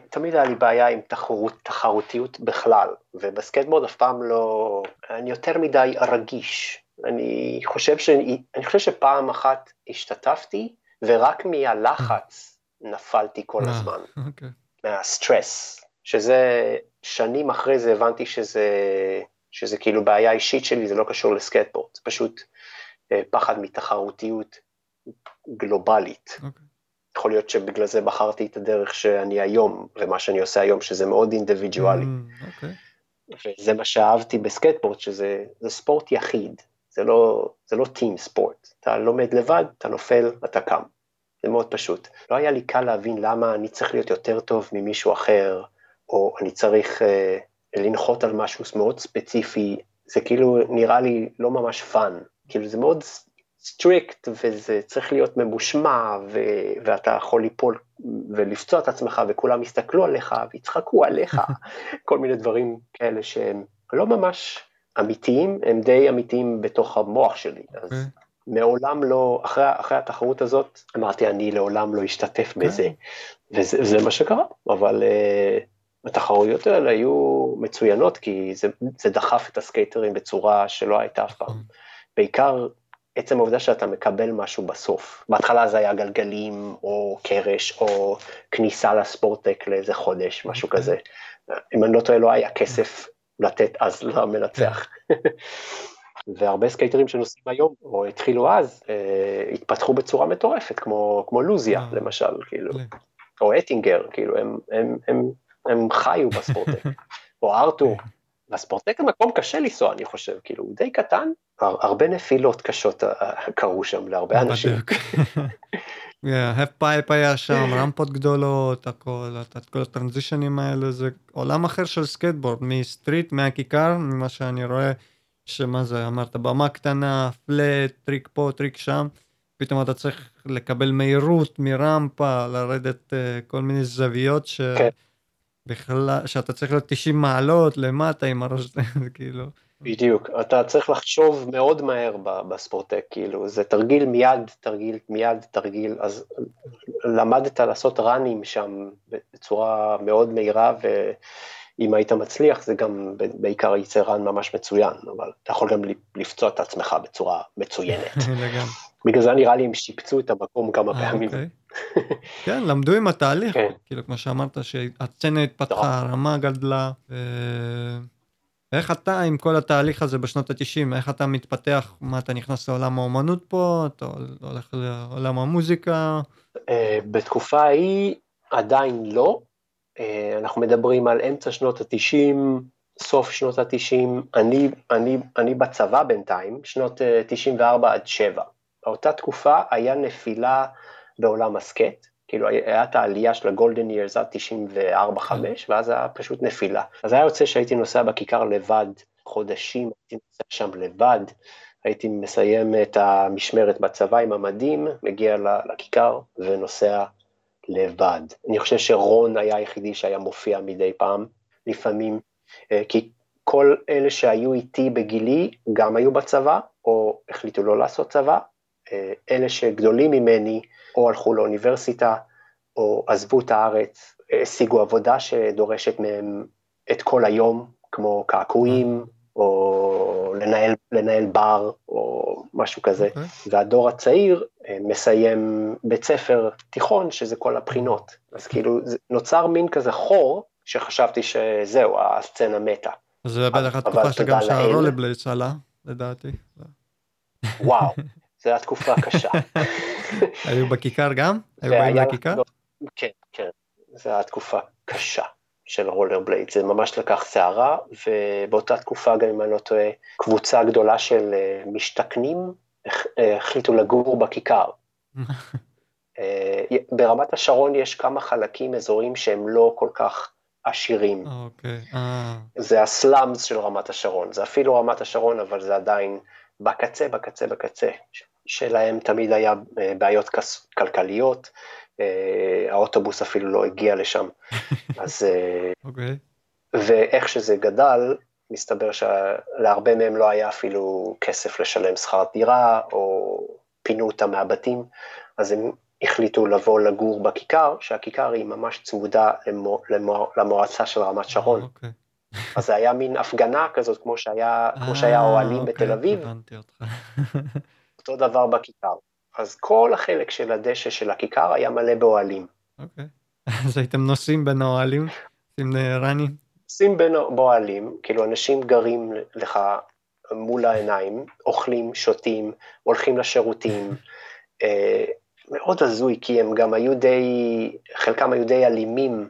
תמיד היה לי בעיה עם תחרות, תחרותיות בכלל, ובסקטבורד אף פעם לא, אני יותר מדי רגיש. אני חושב, ש... אני חושב שפעם אחת השתתפתי, ורק מהלחץ נפלתי כל אה, הזמן. אוקיי. מהסטרס, שזה, שנים אחרי זה הבנתי שזה, שזה כאילו בעיה אישית שלי, זה לא קשור לסקטבורד, זה פשוט אה, פחד מתחרותיות גלובלית. אוקיי. יכול להיות שבגלל זה בחרתי את הדרך שאני היום, ומה שאני עושה היום, שזה מאוד אינדיבידואלי. Mm, אוקיי. וזה מה שאהבתי בסקטבורד, שזה זה ספורט יחיד, זה לא, זה לא team sport. אתה לומד לבד, אתה נופל, אתה קם. זה מאוד פשוט. לא היה לי קל להבין למה אני צריך להיות יותר טוב ממישהו אחר, או אני צריך אה, לנחות על משהו מאוד ספציפי, זה כאילו נראה לי לא ממש fun. כאילו זה מאוד strict, וזה צריך להיות ממושמע, ו- ואתה יכול ליפול ולפצוע את עצמך, וכולם יסתכלו עליך ויצחקו עליך, [laughs] כל מיני דברים כאלה שהם לא ממש אמיתיים, הם די אמיתיים בתוך המוח שלי. אז אוקיי. מעולם לא, אחרי, אחרי התחרות הזאת, אמרתי, אני לעולם לא אשתתף כן. בזה. וזה וזה מה שקרה, אבל uh, התחרויות האלה היו מצוינות, כי זה, זה דחף את הסקייטרים בצורה שלא הייתה אף פעם. בעיקר עצם העובדה שאתה מקבל משהו בסוף. בהתחלה זה היה גלגלים, או קרש, או כניסה לספורטק לאיזה חודש, משהו אוקיי. כזה. אם אני לא טועה, לא היה כסף לתת אז למנצח. [laughs] והרבה סקייטרים שנוסעים היום, או התחילו אז, אה, התפתחו בצורה מטורפת, כמו, כמו לוזיה, אה. למשל, כאילו, כן. או אטינגר, כאילו, הם, הם, הם, הם חיו בספורטק, [laughs] או ארתור. והספורטק זה מקום קשה לנסוע, אני חושב, כאילו, הוא די קטן, הר, הרבה נפילות קשות אה, קרו שם להרבה אנשים. בדיוק. half pipe היה שם, רמפות גדולות, הכל, את- את כל הטרנזישנים האלה, זה עולם אחר של סקייטבורד, מ street, מהכיכר, ממה שאני רואה, שמה זה, אמרת, במה קטנה, flat, טריק פה, טריק שם, פתאום אתה צריך לקבל מהירות מרמפה, לרדת אה, כל מיני זוויות ש... כן. בכלל, שאתה צריך להיות 90 מעלות למטה עם הראש, [laughs] זה כאילו, בדיוק, אתה צריך לחשוב מאוד מהר בספורטק, כאילו, זה תרגיל מיד, תרגיל מיד, תרגיל, אז למדת לעשות ראנים שם בצורה מאוד מהירה, ואם היית מצליח זה גם בעיקר יצא run ממש מצוין, אבל אתה יכול גם לפצוע את עצמך בצורה מצוינת. [laughs] לגמרי. בגלל זה נראה לי הם שיפצו את המקום כמה אה, פעמים. אוקיי. [laughs] כן, למדו עם התהליך, כן. כאילו כמו שאמרת שהסצנה התפתחה, הרמה גדלה. ו- איך אתה עם כל התהליך הזה בשנות ה-90, איך אתה מתפתח, מה אתה נכנס לעולם האומנות פה, אתה הולך לעולם המוזיקה, אה, בתקופה ההיא עדיין לא, אה, אנחנו מדברים על אמצע שנות ה-90, סוף שנות ה-90, אני, אני, אני בצבא בינתיים, שנות אה, 94 עד 7. באותה תקופה היה נפילה בעולם הסקט, כאילו היה את העלייה של הגולדן ירס עד 94-5, ואז היה פשוט נפילה. אז היה יוצא שהייתי נוסע בכיכר לבד, חודשים הייתי נוסע שם לבד, הייתי מסיים את המשמרת בצבא עם המדים, מגיע לכיכר ונוסע לבד. אני חושב שרון היה היחידי שהיה מופיע מדי פעם, לפעמים, אה, כי כל אלה שהיו איתי בגילי גם היו בצבא, או החליטו לא לעשות צבא, אלה שגדולים ממני או הלכו לאוניברסיטה, או עזבו את הארץ, השיגו עבודה שדורשת מהם את כל היום, כמו קעקועים, או לנהל, לנהל בר, או משהו כזה. אוקיי. והדור הצעיר אה, מסיים בית ספר תיכון, שזה כל הבחינות. אז כאילו, נוצר מין כזה חור, שחשבתי שזהו, הסצנה מתה. אז זה בטח התקופה שגם. שהרולבליידס עלה, לדעתי. וואו, זו הייתה תקופה קשה. [laughs] היו בכיכר גם? היו והיה באים לכיכר? כן, כן, זו הייתה תקופה קשה של רולר בלייד, זה ממש לקח סערה, ובאותה תקופה גם אם אני לא טועה, קבוצה גדולה של אה, משתכנים אה, החליטו לגור בכיכר. [laughs] אה, ברמת השרון יש כמה חלקים אזוריים שהם לא כל כך עשירים. אוקיי. אה, זה הסלאמס של רמת השרון, זה אפילו רמת השרון, אבל זה עדיין בקצה, בקצה, בקצה. שלהם תמיד היה אה, בעיות כלכליות, אה, האוטובוס אפילו לא הגיע לשם. [laughs] אז, אה, אוקיי. ואיך שזה גדל, מסתבר שלהרבה מהם לא היה אפילו כסף לשלם שכר דירה, או פינו אותם מהבתים, אז הם החליטו לבוא לגור בכיכר, שהכיכר היא ממש צמודה למו, למו, למועצה של רמת שרון. אוקיי. אז זה היה מין הפגנה כזאת, כמו שהיה, כמו שהיה אוהלים אוקיי, בתל אביב, הבנתי אותך. [laughs] אותו דבר בכיכר. אז כל החלק של הדשא של הכיכר היה מלא באוהלים. אוקיי. [laughs] אז הייתם נוסעים בין האוהלים? עושים אה, ראנים? שים בין באוהלים, כאילו אנשים גרים לך מול העיניים, אוכלים, שותים, הולכים לשירותים, [laughs] אה, מאוד הזוי, כי הם גם היו די, חלקם היו די אלימים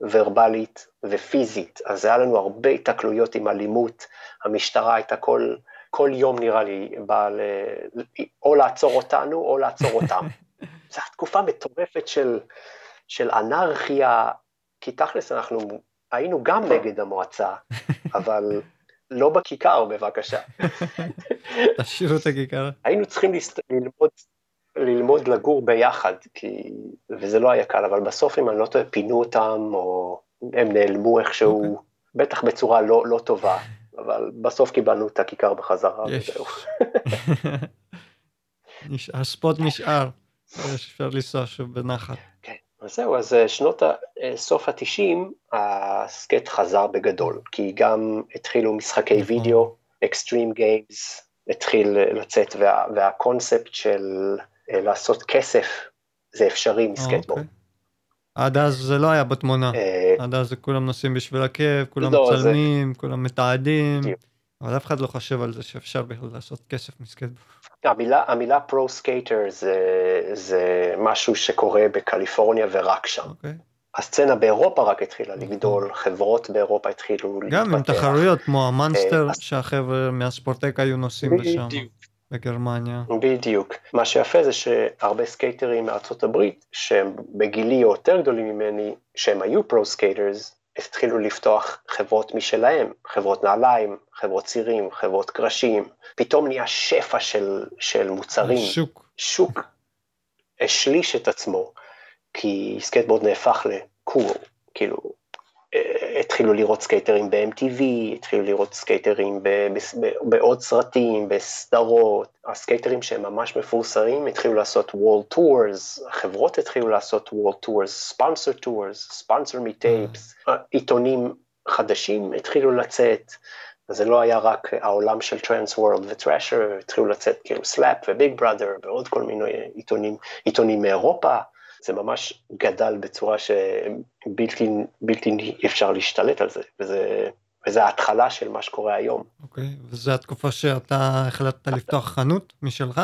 ורבלית ופיזית, אז היה לנו הרבה התקלויות עם אלימות, המשטרה הייתה כל, כל יום נראה לי באה ל... או לעצור אותנו או לעצור אותם. [laughs] זו תקופה מטורפת של, של אנרכיה, כי תכלס אנחנו היינו גם נגד המועצה, [laughs] אבל לא בכיכר בבקשה. [laughs] תשאירו את הכיכר. היינו צריכים. ללמוד, ללמוד לגור ביחד, כי... וזה לא היה קל, אבל בסוף אם אני לא טועה פינו אותם, או הם נעלמו איכשהו, אוקיי. בטח בצורה לא, לא טובה, אבל בסוף קיבלנו את הכיכר בחזרה, יש. וזהו. [laughs] הספוט נשאר. אפשר לנסוע שוב בנחת. כן, אז זהו, אז אה, שנות. אה, סוף התשעים, הסקייט חזר בגדול, כי גם התחילו משחקי נכון. וידאו, Extreme Games, התחיל אה, לצאת, וה... והקונספט של לעשות כסף, זה אפשרי מסקייטבורד. אוקיי. עד אז זה לא היה בתמונה. אה, עד אז זה כולם נוסעים בשביל הכיף, כולם לא, מצלמים, כולם מתעדים. אבל אף אחד לא חושב על זה שאפשר בכלל לעשות כסף מסקייטבורד. המילה, המילה pro skater זה, זה משהו שקורה בקליפורניה ורק שם. אוקיי. הסצנה באירופה רק התחילה לגדול, חברות באירופה התחילו גם עם להתפתח. תחרויות כמו ה Monster, אה, אז- שהחבר'ה מהספורטק היו נוסעים לשם. בגרמניה. בדיוק. מה שיפה זה שהרבה סקייטרים מארצות הברית, שהם בגילי או יותר גדולים ממני, שהם היו pro skaters, התחילו לפתוח חברות משלהם, חברות נעליים, חברות צירים, חברות קרשים, פתאום נהיה שפע של, של מוצרים. שוק. שוק השריש את עצמו, כי סקייטבורד נהפך ל cool, כאילו, אה, התחילו לראות סקייטרים ב-MTV, התחילו לראות סקייטרים בעוד סרטים, בסדרות, הסקייטרים שהם ממש מפורסמים התחילו לעשות World Tours, החברות התחילו לעשות World Tours, Sponsor Tours, Sponsor Me Tapes, עיתונים חדשים התחילו לצאת, זה לא היה רק העולם של Transworld ו Thrasher, התחילו לצאת כאילו Slap ו Big Brother ועוד כל מיני עיתונים, עיתונים מאירופה, זה ממש גדל בצורה שבלתי בלתי אפשר להשתלט על זה, וזה, וזה ההתחלה של מה שקורה היום. אוקיי, וזו התקופה שאתה החלטת לפתוח חנות משלך?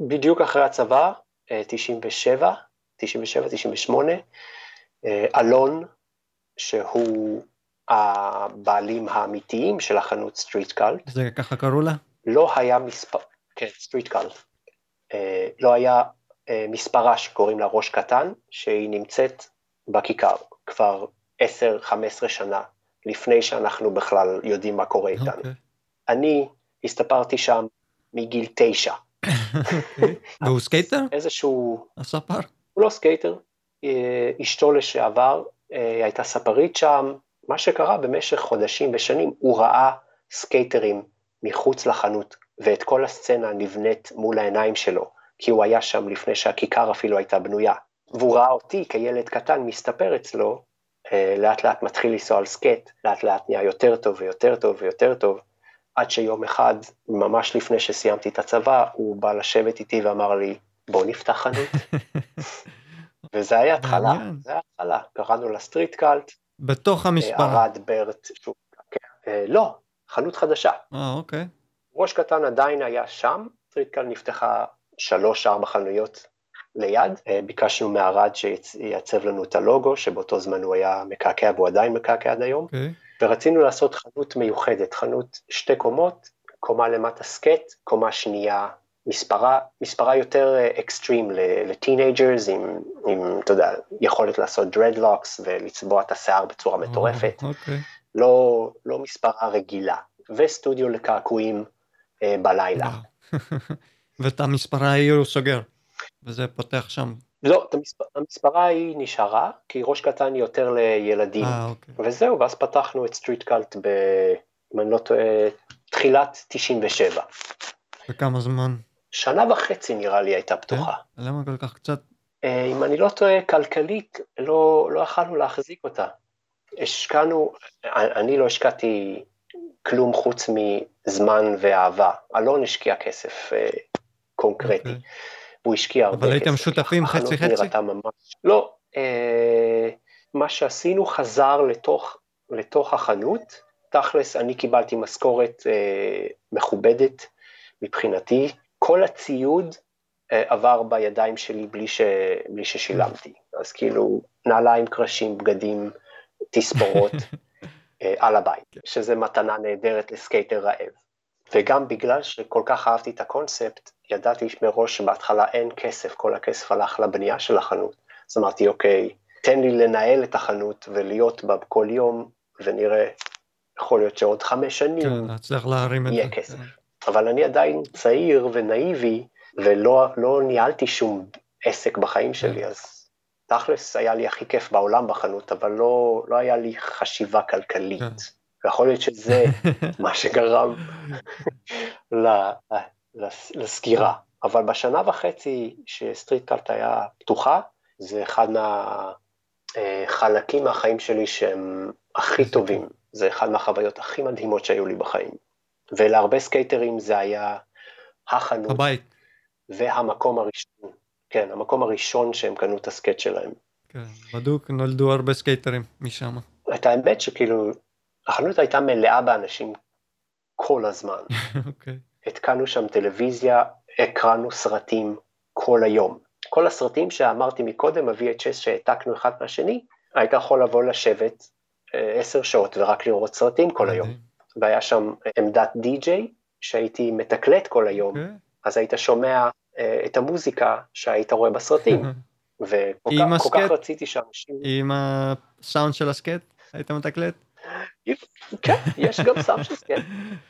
בדיוק אחרי הצבא, אה, 97, 97, 98, אה, אלון, שהוא הבעלים האמיתיים של החנות Street Cult, זה ככה קראו לה? לא היה מספר, כן, Street Cult, לא היה אה, מספרה שקוראים לה ראש קטן, שהיא נמצאת בכיכר כבר 10-15 שנה, לפני שאנחנו בכלל יודעים מה קורה איתנו. אוקיי. אני הסתפרתי שם מגיל תשע. אוקיי. [laughs] והוא סקייטר? איזשהו, הספר? הוא לא סקייטר, אה, אשתו לשעבר אה, הייתה ספרית שם, מה שקרה במשך חודשים ושנים, הוא ראה סקייטרים מחוץ לחנות, ואת כל הסצנה נבנית מול העיניים שלו, כי הוא היה שם לפני שהכיכר אפילו הייתה בנויה. והוא ראה אותי כילד קטן מסתפר אצלו, אה, לאט לאט מתחיל לנסוע על סקייט, לאט לאט נהיה יותר טוב ויותר טוב ויותר טוב, עד שיום אחד, ממש לפני שסיימתי את הצבא, הוא בא לשבת איתי ואמר לי, בוא נפתח חנות. [laughs] וזה היה התחלה. זה היה התחלה, קראנו לה Street Cult, בתוך המספרה. ארד ברט, שהוא, כן, אה, לא, חנות חדשה. אה, אוקיי. ראש קטן עדיין היה שם, Street Cult נפתחה שלוש-ארבע חנויות ליד. אה, ביקשנו מארד שייצב לנו את הלוגו, שבאותו זמן הוא היה מקעקע והוא עדיין מקעקע עד היום. אוקיי. ורצינו לעשות חנות מיוחדת, חנות שתי קומות, קומה למטה סקייט, קומה שנייה מספרה, מספרה יותר אקסטרים לטינאייג'רס עם, עם, אתה יודע, יכולת לעשות dreadlocks ולצבוע את השיער בצורה מטורפת. אוקיי. לא, לא מספרה רגילה, וסטודיו לקעקועים אה, בלילה. [laughs] ואת המספרה ההיא הוא סוגר, וזה פותח שם. לא, המספר, המספרה ההיא נשארה, כי ראש קטן היא יותר לילדים. אה, אוקיי. וזהו, ואז פתחנו את Street Cult ב... אם אני לא טועה, תחילת 97. וכמה זמן? שנה וחצי נראה לי הייתה פתוחה. כן? למה כל כך קצת? אה, אם אני לא טועה, כלכלית לא, לא יכלנו להחזיק אותה. השקענו, אני לא השקעתי כלום חוץ מזמן ואהבה. אלון השקיע כסף אה, קונקרטי, אוקיי. והוא השקיע הרבה כסף. אבל הייתם שותפים חצי חצי? ממש... לא, אה, מה שעשינו חזר לתוך, לתוך החנות. תכלס, אני קיבלתי משכורת אה, מכובדת מבחינתי. כל הציוד אה, עבר בידיים שלי בלי, ש, בלי ששילמתי. אז כאילו, נעליים, קרשים, בגדים, תספורות, [laughs] אה, על הבית, שזה מתנה נהדרת לסקייטר רעב. וגם בגלל שכל כך אהבתי את הקונספט, ידעתי מראש שבהתחלה אין כסף, כל הכסף הלך לבנייה של החנות. אז אמרתי, אוקיי, תן לי לנהל את החנות ולהיות בה כל יום, ונראה, יכול להיות שעוד חמש שנים כן, להצליח להרים את. יהיה כסף. אבל אני עדיין צעיר ונאיבי, ולא לא ניהלתי שום עסק בחיים שלי, אז תכלס היה לי הכי כיף בעולם בחנות, אבל לא, לא היה לי חשיבה כלכלית. ויכול להיות שזה [laughs] מה שגרם לסגירה. אבל בשנה וחצי ש Street Cult היה פתוחה, זה אחד מהחלקים מהחיים שלי שהם הכי טובים. זה אחד מהחוויות הכי מדהימות שהיו לי בחיים. ולהרבה סקייטרים זה היה החנות הבית. והמקום הראשון, כן, המקום הראשון שהם קנו את הסקייט שלהם. כן, בדוק נולדו הרבה סקייטרים משם. את האמת שכאילו, החנות הייתה מלאה באנשים כל הזמן. [laughs] אוקיי. התקנו שם טלוויזיה, הקרנו סרטים כל היום. כל הסרטים שאמרתי מקודם, ה-VHS שהעתקנו אחד מהשני, היית יכול לבוא לשבת אה, עשר שעות ורק לראות סרטים כל היום. והיה שם עמדת די-ג'יי שהייתי מתקלט כל היום, אוקיי. אז היית שומע אה, את המוזיקה שהיית רואה בסרטים. [laughs] וכל כך, כך? רציתי שאנשים... עם הסאונד של הסקט? היית מתקלט? כן, יש גם של סקייט,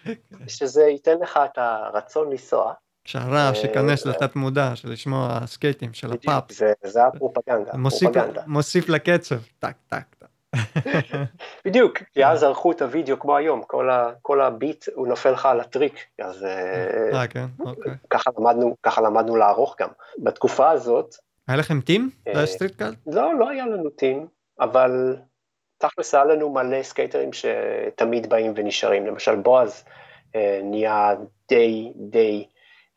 [laughs] שזה ייתן לך את הרצון לנסוע. שהרעש אה, ייכנס אה. לתת מודע של לשמוע סקייטים של הפאפ. זה, הפרופגנדה, מוסיף, פרופגנדה. מוסיף לקצב, טק טק טק. [laughs] בדיוק, כי אז ערכו את הוידאו כמו היום, כל, ה, כל ה beat הוא נופל לך על הטריק, אז אה, כן, אוקיי. ככה, למדנו, ככה למדנו לערוך גם. בתקופה הזאת, היה לכם team? לא, לא היה לנו team, אבל תכלס היה לנו מלא סקייטרים שתמיד באים ונשארים. למשל בועז אה, נהיה די די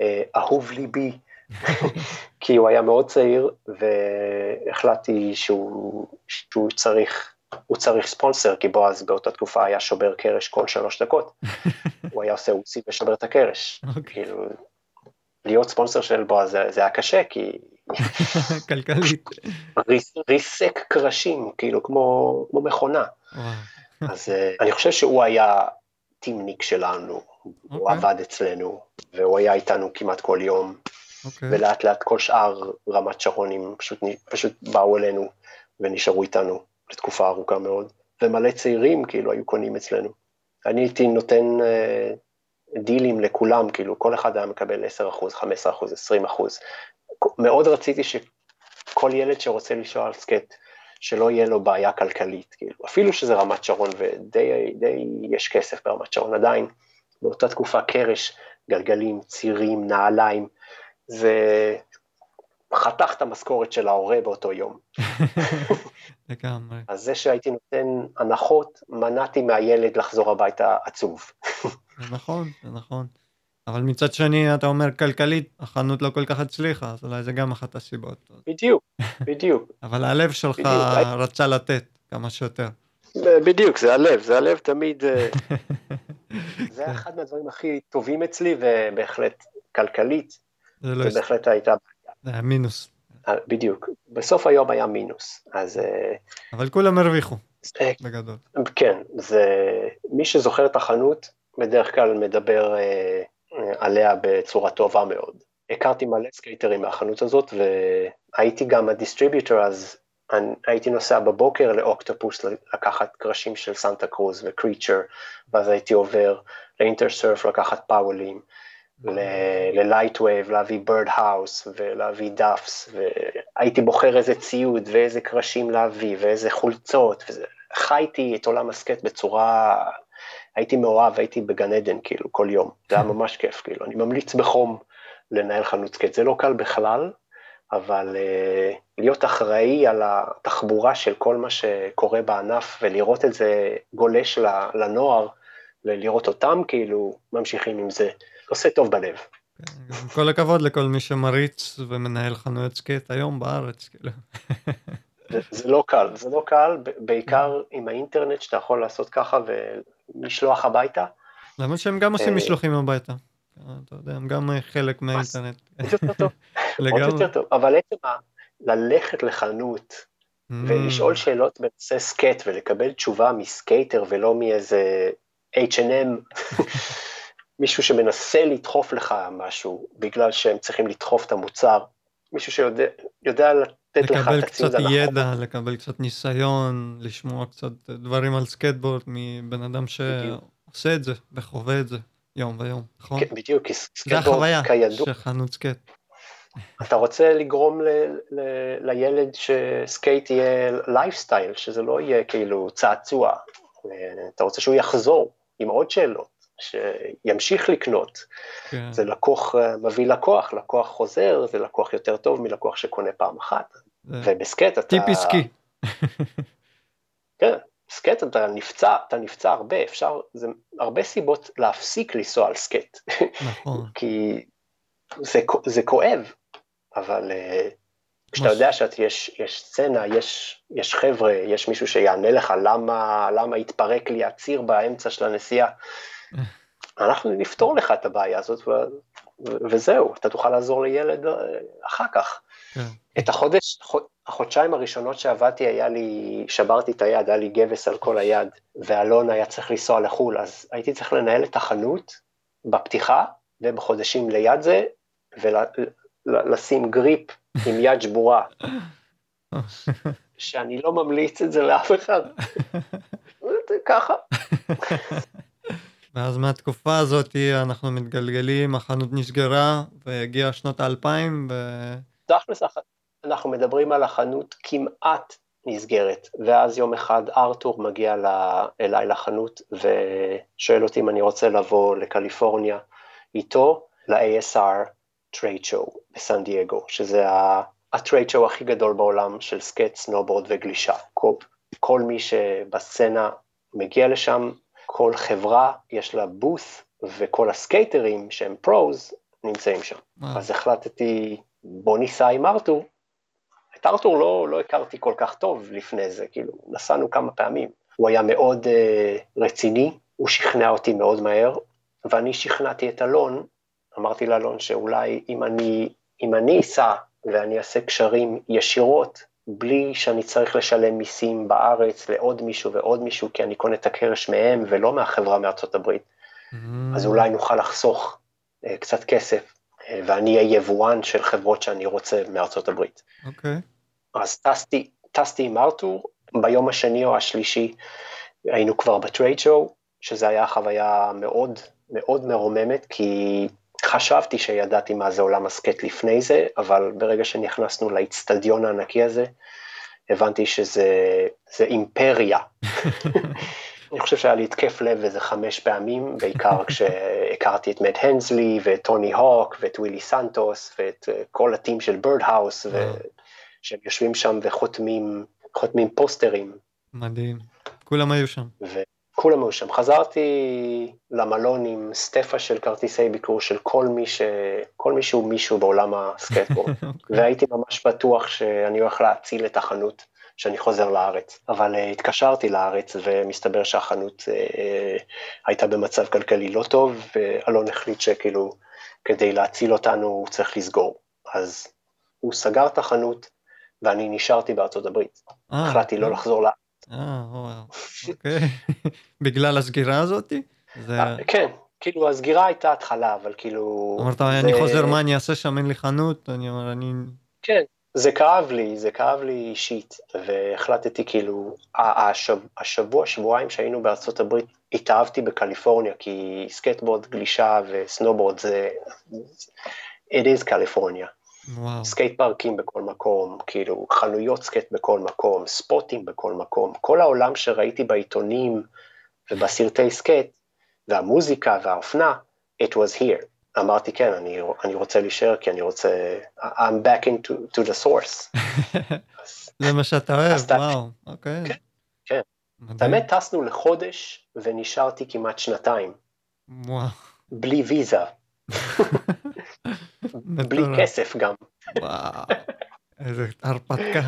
אה, אהוב ליבי, [laughs] כי הוא היה מאוד צעיר, והחלטתי שהוא, שהוא צריך, הוא צריך ספונסר, כי בועז באותה תקופה היה שובר קרש כל שלוש דקות. [laughs] הוא היה עושה אוסי ושובר את הקרש. אוקיי. כאילו, להיות ספונסר של בועז זה, זה היה קשה, כי [laughs] כלכלית. ריס, ריסק קרשים, כאילו, כמו, כמו מכונה. אז uh, אני חושב שהוא היה טימניק שלנו, הוא אוקיי. עבד אצלנו, והוא היה איתנו כמעט כל יום, אוקיי. ולאט לאט כל שאר רמת שרונים פשוט, פשוט באו אלינו ונשארו איתנו לתקופה ארוכה מאוד, ומלא צעירים כאילו היו קונים אצלנו. אני הייתי נותן uh, דילים לכולם, כאילו כל אחד היה מקבל 10%, 15%, 20%. מאוד רציתי שכל ילד שרוצה לנסוע על סקט, שלא יהיה לו בעיה כלכלית, כאילו, אפילו שזה רמת שרון ודי די יש כסף ברמת שרון עדיין, באותה תקופה קרש, גלגלים, צירים, נעליים, זה חתך את המשכורת של ההורה באותו יום. [laughs] לגמרי. אז זה שהייתי נותן הנחות, מנעתי מהילד לחזור הביתה עצוב. [laughs] זה נכון, זה נכון. אבל מצד שני, אתה אומר כלכלית, החנות לא כל כך הצליחה, אז אולי זה גם אחת הסיבות. בדיוק, בדיוק, [laughs] אבל הלב שלך בדיוק. רצה לתת כמה שיותר. בדיוק, זה הלב, זה הלב תמיד, אה, זה היה אחד מהדברים הכי טובים אצלי, ובהחלט כלכלית, זה לא. בהחלט הייתה, זה היה מינוס. אה, בדיוק. בסוף היום היה מינוס, אז אה, אבל כולם הרוויחו, אה, בגדול. כן, זה, מי שזוכר את החנות, בדרך כלל מדבר אה, אה, עליה בצורה טובה מאוד. הכרתי מלא סקייטרים מהחנות הזאת, והייתי גם ה distributor, אז אני, הייתי נוסע בבוקר ל Octopus לקחת קרשים של Santa Cruz ו Creature, ואז הייתי עובר ל Intersurf לקחת Powell ים, ל Light Wave, להביא Birdhouse ולהביא Duffs, והייתי בוחר איזה ציוד ואיזה קרשים להביא ואיזה חולצות, וזה, חייתי את עולם הסקייט בצורה, הייתי מאוהב, הייתי בגן עדן כאילו כל יום, [laughs] זה היה ממש כיף, כאילו, אני ממליץ בחום לנהל חנות סקייט, זה לא קל בכלל, אבל uh, להיות אחראי על התחבורה של כל מה שקורה בענף ולראות את זה גולש לנוער, ולראות אותם כאילו ממשיכים עם זה, עושה טוב בלב. כן, כל הכבוד לכל מי שמריץ ומנהל חנויות סקייט היום בארץ, כאילו. זה, זה לא קל, זה לא קל, בעיקר עם האינטרנט שאתה יכול לעשות ככה ולשלוח הביתה. למרות שהם גם עושים אה, משלוחים הביתה. אתה יודע, הם גם חלק מהאינטרנט. עוד יותר טוב, [laughs] אבל עצם ללכת לחנות Mm, ולשאול שאלות בנושא סקייט ולקבל תשובה מסקייטר ולא מאיזה H&M, [laughs] מישהו שמנסה לדחוף לך משהו בגלל שהם צריכים לדחוף את המוצר, מישהו שיודע יודע לתת לך לקבל את הציוד קצת הנכון. ידע, לקבל קצת ניסיון, לשמוע קצת דברים על סקייטבורד מבן אדם שעושה את זה וחווה את זה יום ויום, נכון? כן, בדיוק, כי זה סקייטבורד החוויה כידוע, של חנות סקייט. אתה רוצה לגרום ל, ל, לילד שסקייט יהיה לייפסטייל, שזה לא יהיה כאילו צעצוע, אתה רוצה שהוא יחזור עם עוד שאלות, שימשיך לקנות, כן. זה לקוח אה, מביא לקוח, לקוח חוזר, זה לקוח יותר טוב מלקוח שקונה פעם אחת, זה ובסקייט אתה... טיפ עסקי. [laughs] כן, סקייט אתה נפצע, אתה נפצע הרבה, אפשר, זה הרבה סיבות להפסיק לנסוע על סקייט, נכון. [laughs] כי זה, זה כואב, אבל אה, כשאתה יודע שיש יש סצנה, יש, יש חבר'ה, יש מישהו שיענה לך למה, למה התפרק לי הציר באמצע של הנסיעה, אנחנו נפתור לך את הבעיה הזאת, ו, וזהו, אתה תוכל לעזור לילד אה, אחר כך. כן. את החודש, חו- החודשיים הראשונות שעבדתי, היה לי, שברתי את היד, היה לי גבס על כל היד, ואלון היה צריך לנסוע לחו"ל, אז הייתי צריך לנהל את החנות בפתיחה, ובחודשים ליד זה, ולשים גריפ עם יד שבורה, [laughs] שאני לא ממליץ את זה לאף אחד. [laughs] ככה. ואז מהתקופה הזאת אנחנו מתגלגלים, החנות נסגרה, והגיע שנות האלפיים, ו... תכלס, אנחנו מדברים על החנות כמעט נסגרת, ואז יום אחד ארתור מגיע אליי לחנות ושואל אותי אם אני רוצה לבוא לקליפורניה איתו ל-ASR trade show בסן דייגו, שזה ה- ה trade show הכי גדול בעולם של סקייט, סנובורד וגלישה. כל, כל מי שבסצנה מגיע לשם, כל חברה יש לה בוס, וכל הסקייטרים שהם pros נמצאים שם. וואו. אז החלטתי, בוא ניסע עם ארתור. את ארתור לא, לא הכרתי כל כך טוב לפני זה, כאילו, נסענו כמה פעמים. הוא היה מאוד uh, רציני, הוא שכנע אותי מאוד מהר, ואני שכנעתי את אלון, אמרתי לאלון שאולי אם אני, אם אני אסע ואני אעשה קשרים ישירות, בלי שאני צריך לשלם מיסים בארץ לעוד מישהו ועוד מישהו, כי אני קונה את הקרש מהם ולא מהחברה מארצות הברית, אז אולי נוכל לחסוך אה, קצת כסף, אה, ואני אהיה יבואן של חברות שאני רוצה מארצות הברית. אוקיי. אז טסתי, טסתי עם ארתור, ביום השני או השלישי היינו כבר ב trade show, שזה היה חוויה מאוד מאוד מרוממת, כי חשבתי שידעתי מה זה עולם הסקייט לפני זה, אבל ברגע שנכנסנו לאיצטדיון הענקי הזה, הבנתי שזה זה אימפריה. [laughs] אני חושב שהיה לי התקף לב איזה חמש פעמים, בעיקר כשהכרתי את מאט הנסלי ואת טוני הוק ואת ווילי סנטוס ואת אה, כל ה team של Birdhouse. שהם יושבים שם וחותמים חותמים פוסטרים, מדהים. כולם היו שם. וכולם היו שם. חזרתי למלון עם סטפה של כרטיסי ביקור של כל מי, ש... כל מי שהוא מישהו בעולם הסקייטבורד, [laughs] אוקיי. והייתי ממש בטוח שאני הולך להציל את החנות שאני חוזר לארץ. אבל uh, התקשרתי לארץ ומסתבר שהחנות uh, הייתה במצב כלכלי לא טוב, ואלון החליט שכאילו כדי להציל אותנו הוא צריך לסגור. אז הוא סגר את החנות ואני נשארתי בארצות הברית. החלטתי לא לחזור לארץ. אה, [laughs] אוקיי. [laughs] בגלל הסגירה הזאתי? כן, כאילו הסגירה הייתה התחלה, אבל כאילו... אמרת, אני חוזר, מה אני אעשה שם, אין לי חנות? אני אומר, אני... כן, זה כאב לי, זה כאב לי אישית, והחלטתי כאילו, השבוע, שבועיים שהיינו בארצות הברית, התאהבתי בקליפורניה, כי סקייטבורד, גלישה וסנובורד זה... it is קליפורניה. וואו. סקייט פארקים בכל מקום, כאילו חנויות סקייט בכל מקום, ספוטים בכל מקום, כל העולם שראיתי בעיתונים ובסרטי סקייט, והמוזיקה והאופנה, it was here. אמרתי, כן, אני, אני רוצה להישאר, כי אני רוצה, I'm back into to the source. [laughs] זה מה שאתה אוהב, וואו, אוקיי. כן, כן. האמת, טסנו לחודש ונשארתי כמעט שנתיים. וואו. בלי ויזה. בלי כסף גם. וואו, איזה הרפתקה.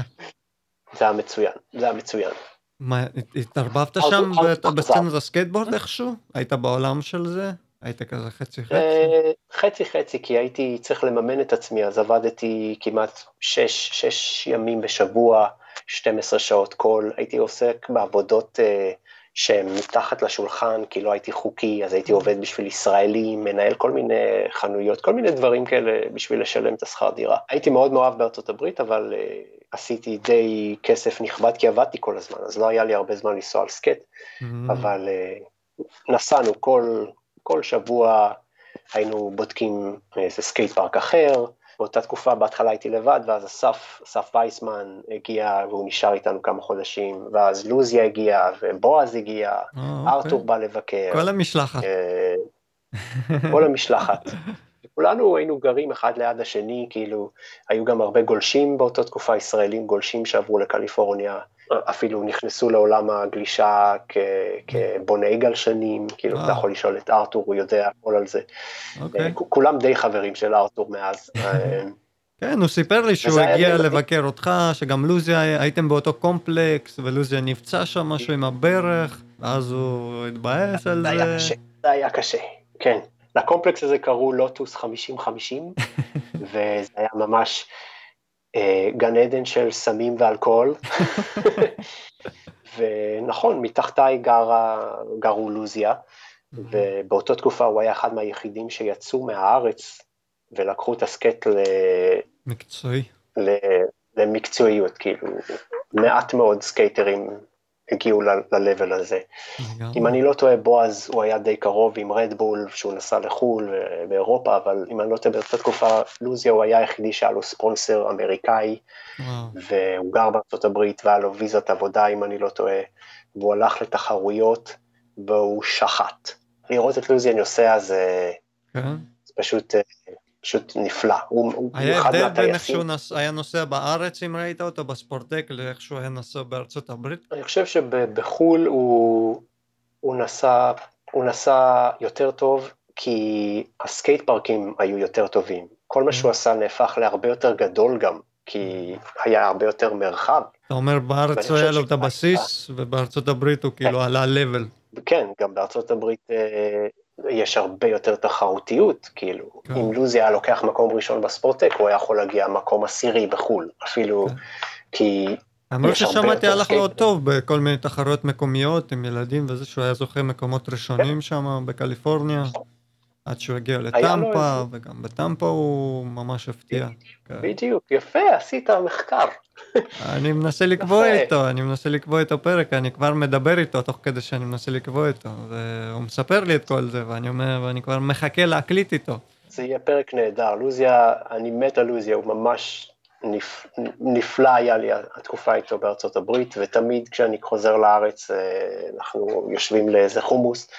זה היה מצוין, זה היה מצוין. מה, התערבבת שם בסצנת הסקייטבורד איכשהו? היית בעולם של זה? היית כזה חצי חצי? אה, חצי חצי, כי הייתי צריך לממן את עצמי, אז עבדתי כמעט שש, שש ימים בשבוע, 12 שעות כל, הייתי עוסק בעבודות uh, שהן מתחת לשולחן, כי לא הייתי חוקי, אז הייתי עובד בשביל ישראלים, מנהל כל מיני חנויות, כל מיני דברים כאלה בשביל לשלם את השכר דירה. הייתי מאוד מאוהב בארצות הברית, אבל uh, עשיתי די כסף נכבד, כי עבדתי כל הזמן, אז לא היה לי הרבה זמן לנסוע על סקייט, mm-hmm. אבל uh, נסענו כל... כל שבוע היינו בודקים איזה סקייט פארק אחר, באותה תקופה בהתחלה הייתי לבד, ואז אסף, אסף וייסמן הגיע והוא נשאר איתנו כמה חודשים, ואז לוזיה הגיע, ובועז הגיע, oh, ארתור okay. בא לבקר. כל המשלחת. אה, כל המשלחת. [laughs] כולנו היינו גרים אחד ליד השני, כאילו, היו גם הרבה גולשים באותה תקופה, ישראלים גולשים שעברו לקליפורניה, אפילו נכנסו לעולם הגלישה כבוני גלשנים, כאילו אתה יכול לשאול את ארתור, הוא יודע הכל על זה. אוקיי. אה, כולם די חברים של ארתור מאז. [laughs] אה, כן, הוא סיפר לי שהוא הגיע לבקר אותך, שגם לוזיה, הייתם באותו קומפלקס, ולוזיה נפצע שם משהו עם הברך, ואז הוא התבאס על זה. זה היה קשה, כן. לקומפלקס הזה קראו לוטוס 50-50, [laughs] וזה היה ממש... אה, גן עדן של סמים ואלכוהול. [laughs] ונכון, מתחתיי גרה, גרו לוזיה, ובאותה תקופה הוא היה אחד מהיחידים שיצאו מהארץ ולקחו את הסקייט ל... מקצועי. ל... למקצועיות, כאילו, מעט מאוד סקייטרים הגיעו ל-level הזה. אם אני לא טועה, בועז הוא היה די קרוב עם רדבול, שהוא נסע לחו"ל באירופה, אבל אם אני לא טועה, באותה תקופה, לוזיה הוא היה היחידי שהיה לו ספונסר אמריקאי, והוא גר בארצות הברית והיה לו ויזת עבודה, אם אני לא טועה, והוא הלך לתחרויות והוא שחט. לראות את לוזיה נוסע זה, כן. זה פשוט אה, פשוט נפלא, הוא. היה הבדל בין איך שהוא נס... היה נוסע בארץ, אם ראית אותו, בספורטק, לאיך שהוא היה נוסע בארצות הברית? אני חושב שבחו"ל הוא, הוא, נסע, הוא נסע יותר טוב, כי הסקייט פארקים היו יותר טובים. כל מה שהוא עשה נהפך להרבה יותר גדול גם, כי היה הרבה יותר מרחב. אתה אומר בארץ היה לו את הבסיס, ובארצות הברית הוא כאילו כן. עלה לבל. כן, גם בארצות הברית אה, יש הרבה יותר תחרותיות, כאילו, כן. אם לוזי היה לוקח מקום ראשון בספורטק, הוא היה יכול להגיע מקום עשירי בחו"ל, אפילו, כן. כי... אמרו ששמעתי הלך לו טוב בכל מיני תחרויות מקומיות עם ילדים וזה, שהוא היה זוכה מקומות ראשונים כן. שם בקליפורניה, עד שהוא הגיע לטמפה, וגם בטמפה הוא ממש הפתיע. כן. בדיוק, יפה, עשית מחקר. אני מנסה לקבוע איתו, אני מנסה לקבוע איתו פרק, אני כבר מדבר איתו תוך כדי שאני מנסה לקבוע איתו, והוא מספר לי את כל זה, ואני אומר, ואני כבר מחכה להקליט איתו. זה יהיה פרק נהדר, לוזיה, אני מת על לוזיה, הוא ממש נפ, נפלא היה לי התקופה איתו בארצות הברית, ותמיד כשאני חוזר לארץ אה, אנחנו יושבים לאיזה חומוס, [laughs]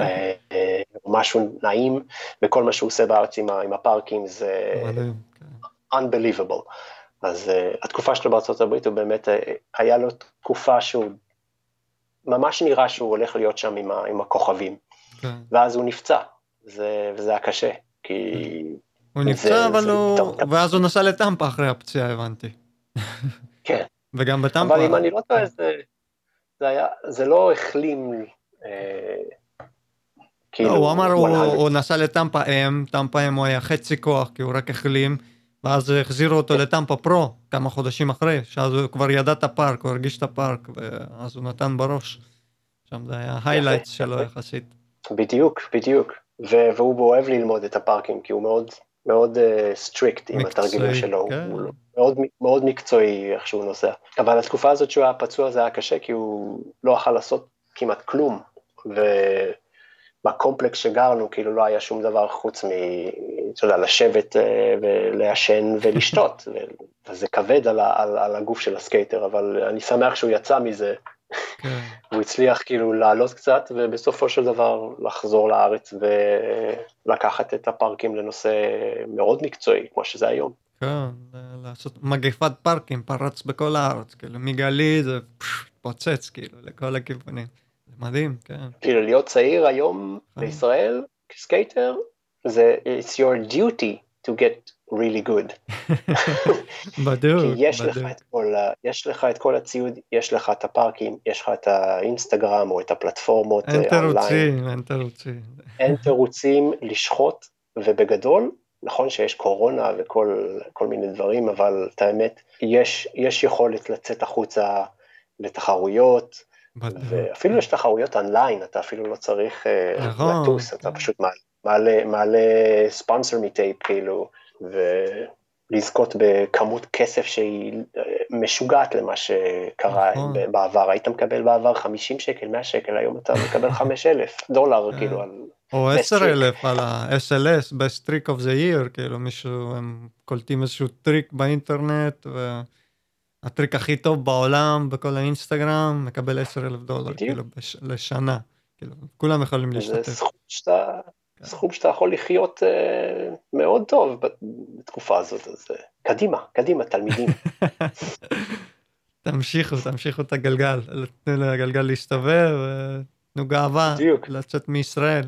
אה, אה, משהו נעים, וכל מה שהוא עושה בארץ עם הפארקים זה כן. unbelievable. אז uh, התקופה שלו בארצות הברית הוא באמת, היה לו תקופה שהוא ממש נראה שהוא הולך להיות שם עם, ה, עם הכוכבים. כן. ואז הוא נפצע, זה, וזה היה קשה, כי... הוא נפצע, אבל הוא... ואז הוא נסע לטמפה אחרי הפציעה, הבנתי. כן, וגם בטמפה. אבל אם אני לא טועה, זה, זה, היה, זה לא החלים, אה, כאילו... לא, הוא אמר, הוא, נסע לטמפה am, טמפה am הוא היה חצי כוח, כי הוא רק החלים, ואז החזירו אותו לטמפה pro כמה חודשים אחרי, שאז הוא כבר ידע את הפארק, הוא הרגיש את הפארק, ואז הוא נתן בראש. שם זה היה highlights שלו יחסית. בדיוק, בדיוק. והוא אוהב ללמוד את הפארקים, כי הוא מאוד מאוד strict uh, עם התרגילים שלו, כן. הוא מאוד, מאוד מקצועי איך שהוא נוסע. אבל התקופה הזאת שהוא היה פצוע זה היה קשה, כי הוא לא יכול לעשות כמעט כלום, ובקומפלקס שגרנו כאילו לא היה שום דבר חוץ מ... אתה יודע, לשבת uh, ולעשן ולשתות, [laughs] וזה כבד על, על, על הגוף של הסקייטר, אבל אני שמח שהוא יצא מזה. כן. הוא הצליח כאילו לעלות קצת ובסופו של דבר לחזור לארץ ולקחת את הפארקים לנושא מאוד מקצועי כמו שזה היום. כן, לעשות מגפת פארקים פרץ בכל הארץ, כאילו מגלי זה פוצץ כאילו לכל הכיוונים. זה מדהים, כן. כאילו להיות צעיר היום כן. בישראל כסקייטר זה it's your duty to get really good. [laughs] בדיוק, כי יש בדיוק. לך, את כל, יש לך את כל הציוד, יש לך את הפארקים, יש לך את האינסטגרם או את הפלטפורמות אין אה, תירוצים, אין תירוצים. אין תירוצים לשחוט, ובגדול, נכון שיש קורונה וכל מיני דברים, אבל את האמת, יש, יש יכולת לצאת החוצה לתחרויות, בדיוק. ואפילו יש תחרויות אונליין, אתה אפילו לא צריך אה, נכון. לטוס, אתה פשוט מעלה, מעלה ספונסר מטייפ, כאילו. ולזכות בכמות כסף שהיא אה, משוגעת למה שקרה נכון. בעבר. היית מקבל בעבר 50 שקל, 100 שקל, היום אתה מקבל 5,000 [laughs] דולר, כן. כאילו, על... או 10,000 על ה-SLS, best trick of the year, כאילו מישהו, הם קולטים איזשהו טריק באינטרנט, והטריק הכי טוב בעולם בכל האינסטגרם, מקבל 10,000 דולר, כאילו, בש... לשנה. כאילו, כולם יכולים להשתתף. זה סכום שאתה. סכום שאתה יכול לחיות uh, מאוד טוב בתקופה הזאת, אז uh, קדימה, קדימה, תלמידים. [laughs] תמשיכו, תמשיכו את הגלגל, תנו לגלגל להסתובב, תנו גאווה, בדיוק. לצאת מישראל,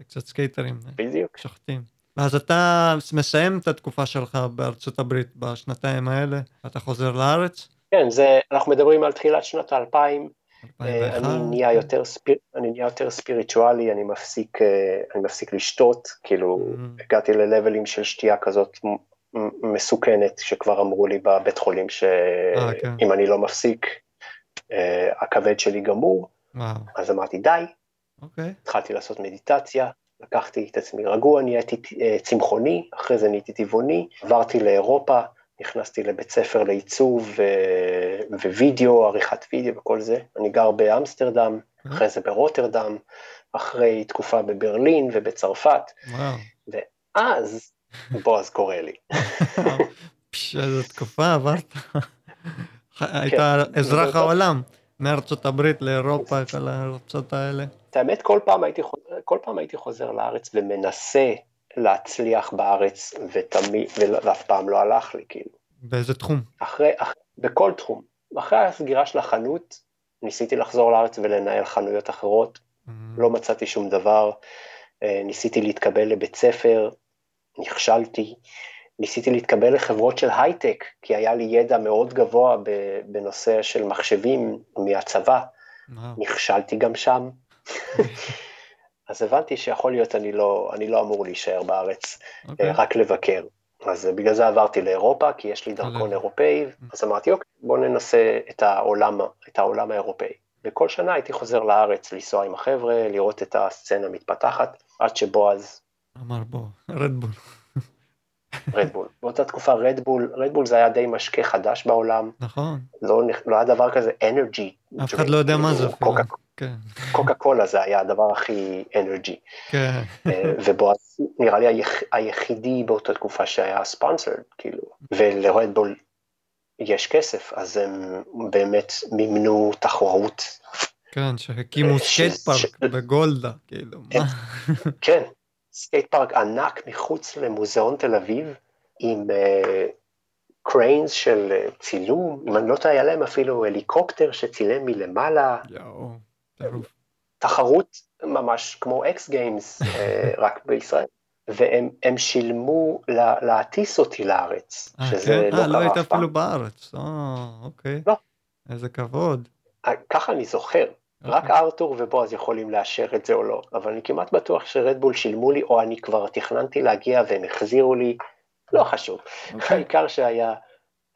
קצת סקייטרים, בדיוק. שוחטים. ואז אתה מסיים את התקופה שלך בארצות הברית בשנתיים האלה, אתה חוזר לארץ? כן, זה, אנחנו מדברים על תחילת שנות האלפיים, אה, אני נהיה יותר, ספיר, אני נהיה יותר ספיריטואלי, אני מפסיק, אה, אני מפסיק לשתות, כאילו mm-hmm. הגעתי ל levels של שתייה כזאת מסוכנת, שכבר אמרו לי בבית חולים שאם אה, כן. אני לא מפסיק, הכבד שלי גמור, wow. אז אמרתי די, okay. אוקיי. התחלתי לעשות מדיטציה, לקחתי את עצמי רגוע, נהייתי צמחוני, אחרי זה נהייתי טבעוני, עברתי לאירופה, נכנסתי לבית ספר לעיצוב ו- ווידאו, עריכת וידאו וכל זה. אני גר באמסטרדם, אה? אחרי זה ברוטרדם, אחרי תקופה בברלין ובצרפת. ואז בועז קורא לי. איזו תקופה עברת. היית כן. אזרח העולם, מארצות הברית לאירופה, כל הארצות האלה. האמת, כל פעם הייתי חוזר לארץ ומנסה להצליח בארץ, ותמיד, ואף פעם לא הלך לי, כאילו. באיזה תחום? אחרי, אח, בכל תחום. אחרי הסגירה של החנות, ניסיתי לחזור לארץ ולנהל חנויות אחרות, mm-hmm. לא מצאתי שום דבר, אה, ניסיתי להתקבל לבית ספר, נכשלתי, ניסיתי להתקבל לחברות של הייטק, כי היה לי ידע מאוד גבוה בנושא של מחשבים מהצבא, wow. נכשלתי גם שם. [laughs] אז הבנתי שיכול להיות אני לא, אני לא אמור להישאר בארץ, okay. אוקיי. רק לבקר. אז בגלל זה עברתי לאירופה, כי יש לי דרכון אירופאי, אז אמרתי, אוקיי, בוא ננסה את העולם, את העולם האירופאי. וכל שנה הייתי חוזר לארץ לנסוע עם החבר'ה, לראות את הסצנה מתפתחת, עד שבועז... אמר בוא, רדבול. רדבול. באותה תקופה רדבול, רדבול זה היה די משקה חדש בעולם. נכון. לא, לא היה דבר כזה אנרגי. אף אחד לא יודע מה זה. קוקה, כן. קוקה קולה זה היה הדבר הכי אנרגי. כן. אה, ובועז נראה לי היח, היחידי באותה תקופה שהיה ספונסרד, כאילו, ולרדבול יש כסף, אז הם באמת מימנו תחרות. כן, שהקימו אה, סקייט פארק בגולדה, כאילו, מה? כן, סקייט פארק ענק מחוץ למוזיאון תל אביב, עם cranes uh, של צילום, אם אני לא טועה, היה להם אפילו הליקופטר שצילם מלמעלה. יואו, תחרות ממש כמו X Games, [laughs] רק בישראל. והם הם שילמו לה, להטיס אותי לארץ, אה, שזה כן? לא אה, לא קרה היית אף פעם. אפילו בארץ. אה, אוקיי. לא. איזה כבוד. אה, ככה אני זוכר, רק אוקיי. ארתור ובועז יכולים לאשר את זה או לא, אבל אני כמעט בטוח שרדבול שילמו לי, או אני כבר תכננתי להגיע והם החזירו לי, לא חשוב. אוקיי. [laughs] העיקר שהיה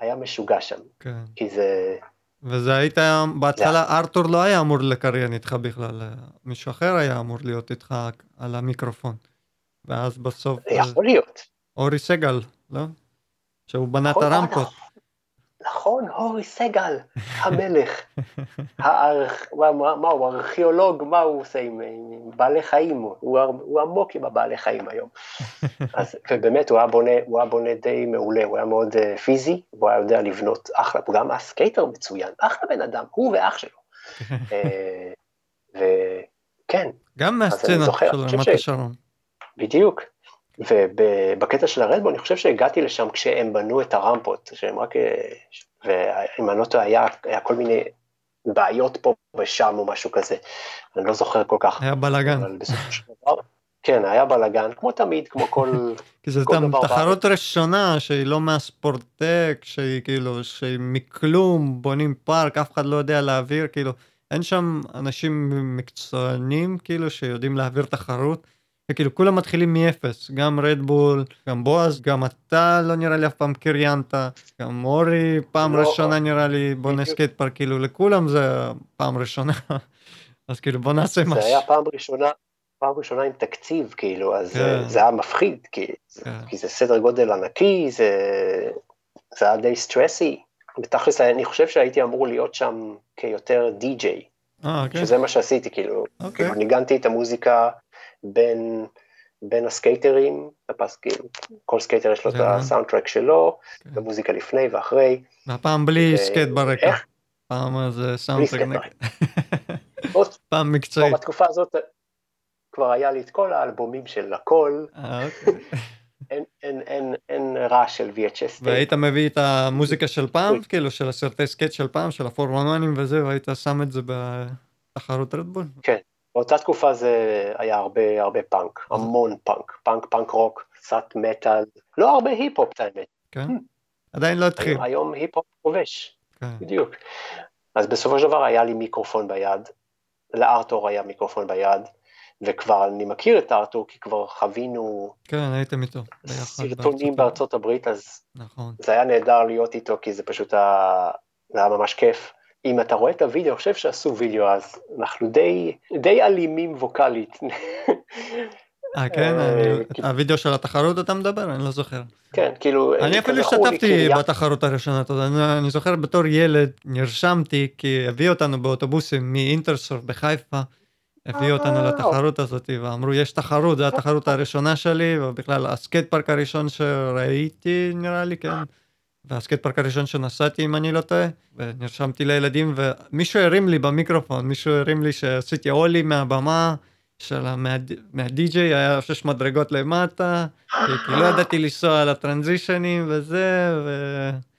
היה משוגע שם, כן. כי זה... וזה היית, בהתחלה ארתור לא היה אמור לקריין איתך בכלל, אה, מישהו אחר היה אמור להיות איתך על המיקרופון. ואז בסוף, אה, יכול להיות. אורי סגל, לא? שהוא בנה את נכון, הרמפות. נכון, אורי סגל, המלך. [laughs] הארכ... מה, מה מה הוא, ארכיאולוג, מה הוא עושה עם, עם בעלי חיים? הוא, הוא עמוק עם הבעלי חיים היום. [laughs] אז, ובאמת, הוא היה, בונה, הוא היה בונה די מעולה, הוא היה מאוד uh, פיזי, והוא היה יודע לבנות אחלה, הוא גם היה סקייטר מצוין, אחלה בן אדם, הוא ואח שלו. [laughs] אה, וכן, גם מהסצנה של רמת השרון. בדיוק. ובקטע של הרדבול, אני חושב שהגעתי לשם כשהם בנו את הרמפות, שהם רק, ואם אני לא טועה, היה, היה כל מיני בעיות פה ושם או משהו כזה, אני לא זוכר כל כך, היה בלאגן. כן, היה בלאגן, כמו תמיד, כמו כל, [laughs] כי זו דבר תחרות ראשונה שהיא לא מהספורטק, שהיא כאילו, שהיא מכלום, בונים פארק, אף אחד לא יודע להעביר, כאילו, אין שם אנשים מקצוענים, כאילו, שיודעים להעביר תחרות, וכאילו, כולם מתחילים מאפס, גם Red Bull, גם בועז, גם אתה לא נראה לי אף פעם קריינת, גם אורי, פעם לא, ראשונה נראה לי בונה בדיוק. סקייט פארק, כאילו, לכולם זה פעם ראשונה, [laughs] אז כאילו, בוא נעשה זה משהו. היה פעם ראשונה, פעם ראשונה עם תקציב, כאילו, אז כן. אה, זה היה מפחיד, כי, כן. כי זה סדר גודל ענקי, זה, זה היה די סטרסי, בתכלס אני חושב שהייתי אמור להיות שם כיותר די-ג'יי. אה, כן, שזה מה שעשיתי, כאילו, אוקיי. כאילו ניגנתי את המוזיקה בין, בין הסקייטרים, הפס, כאילו, כל סקייטר יש לו את זה הבנתי. ה soundtrack שלו, כן. את המוזיקה לפני ואחרי, והפעם בלי אה, סקייט ברקע. איך? פעם זה נגד. [laughs] עוד פעם כבר מקצועית. בתקופה הזאת כבר היה לי את כל האלבומים של הכל, אה, אוקיי. [laughs] אין, אין, אין, אין רעש של VHS. והיית מביא את המוזיקה של פעם, כאילו של הסרטי סקייט של פעם, של ה 411 וזה, והיית שם את זה בתחרות Red Bull? באותה תקופה זה היה הרבה הרבה פאנק, המון פאנק, פאנק, פאנק רוק, קצת מטאל, לא הרבה היפ-הופ את האמת, כן? עדיין לא התחיל. היום- היפ-הופ כובש. כן. בדיוק. אז בסופו של דבר היה לי מיקרופון ביד, לארתור היה מיקרופון ביד, וכבר אני מכיר את ארתור כי כבר חווינו כן, הייתם איתו. סרטונים בארצות הברית, אז נכון. זה היה נהדר להיות איתו, כי זה פשוט היה ממש כיף. אם אתה רואה את הוידאו, אני חושב שעשו וידאו אז, אנחנו די, די אלימים ווקאלית. אה, כן? אה, הווידאו של התחרות אתה מדבר? אני לא זוכר. כן, כאילו, אני אפילו השתתפתי בתחרות הראשונה, אני- זוכר בתור ילד, נרשמתי, כי הביאו אותנו באוטובוסים מ Intersurf בחיפה, הביאו אותנו אה. לתחרות הזאת, ואמרו, יש תחרות, זו התחרות הראשונה שלי, ובכלל הסקייט פארק הראשון שראיתי, נראה לי, כן. והסקייט פארק הראשון שנסעתי, אם אני לא טועה, ונרשמתי לילדים, ומישהו הרים לי במיקרופון, מישהו הרים לי שעשיתי אולי מהבמה, של מהדי-ג'יי, היה שש מדרגות למטה, כי כי לא ידעתי לנסוע על הטרנזישנים וזה,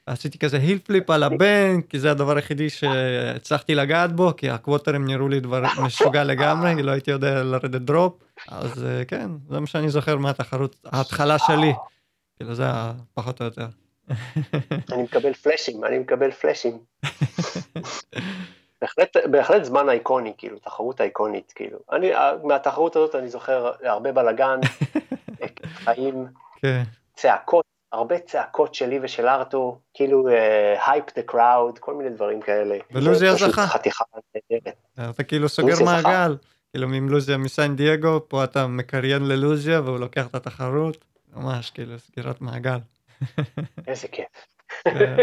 ועשיתי כזה heelflip על הבנק, כי זה הדבר היחידי שהצלחתי לגעת בו, כי הקווטרים נראו לי דבר משוגע לגמרי, לא הייתי יודע לרדת drop, אז אה, כן, זה מה שאני זוכר מהתחרות, ההתחלה שלי, כאילו זה פחות או יותר. אני מקבל פלאשים, אני מקבל פלאשים. [laughs] בהחלט, בהחלט זמן אייקוני, כאילו, תחרות אייקונית, כאילו. אני, מהתחרות הזאת אני זוכר הרבה בלאגן, [laughs] חיים, כן, צעקות, הרבה צעקות שלי ושל ארתור, כאילו hype the crowd, כל מיני דברים כאלה. ולוזיה זכה. חתיכה נהדרת. אתה כאילו סוגר. מעגל, כאילו עם לוזיה מסן דייגו, פה אתה מקריין ללוזיה והוא לוקח את התחרות, ממש כאילו סגירת מעגל. איזה כיף. כן.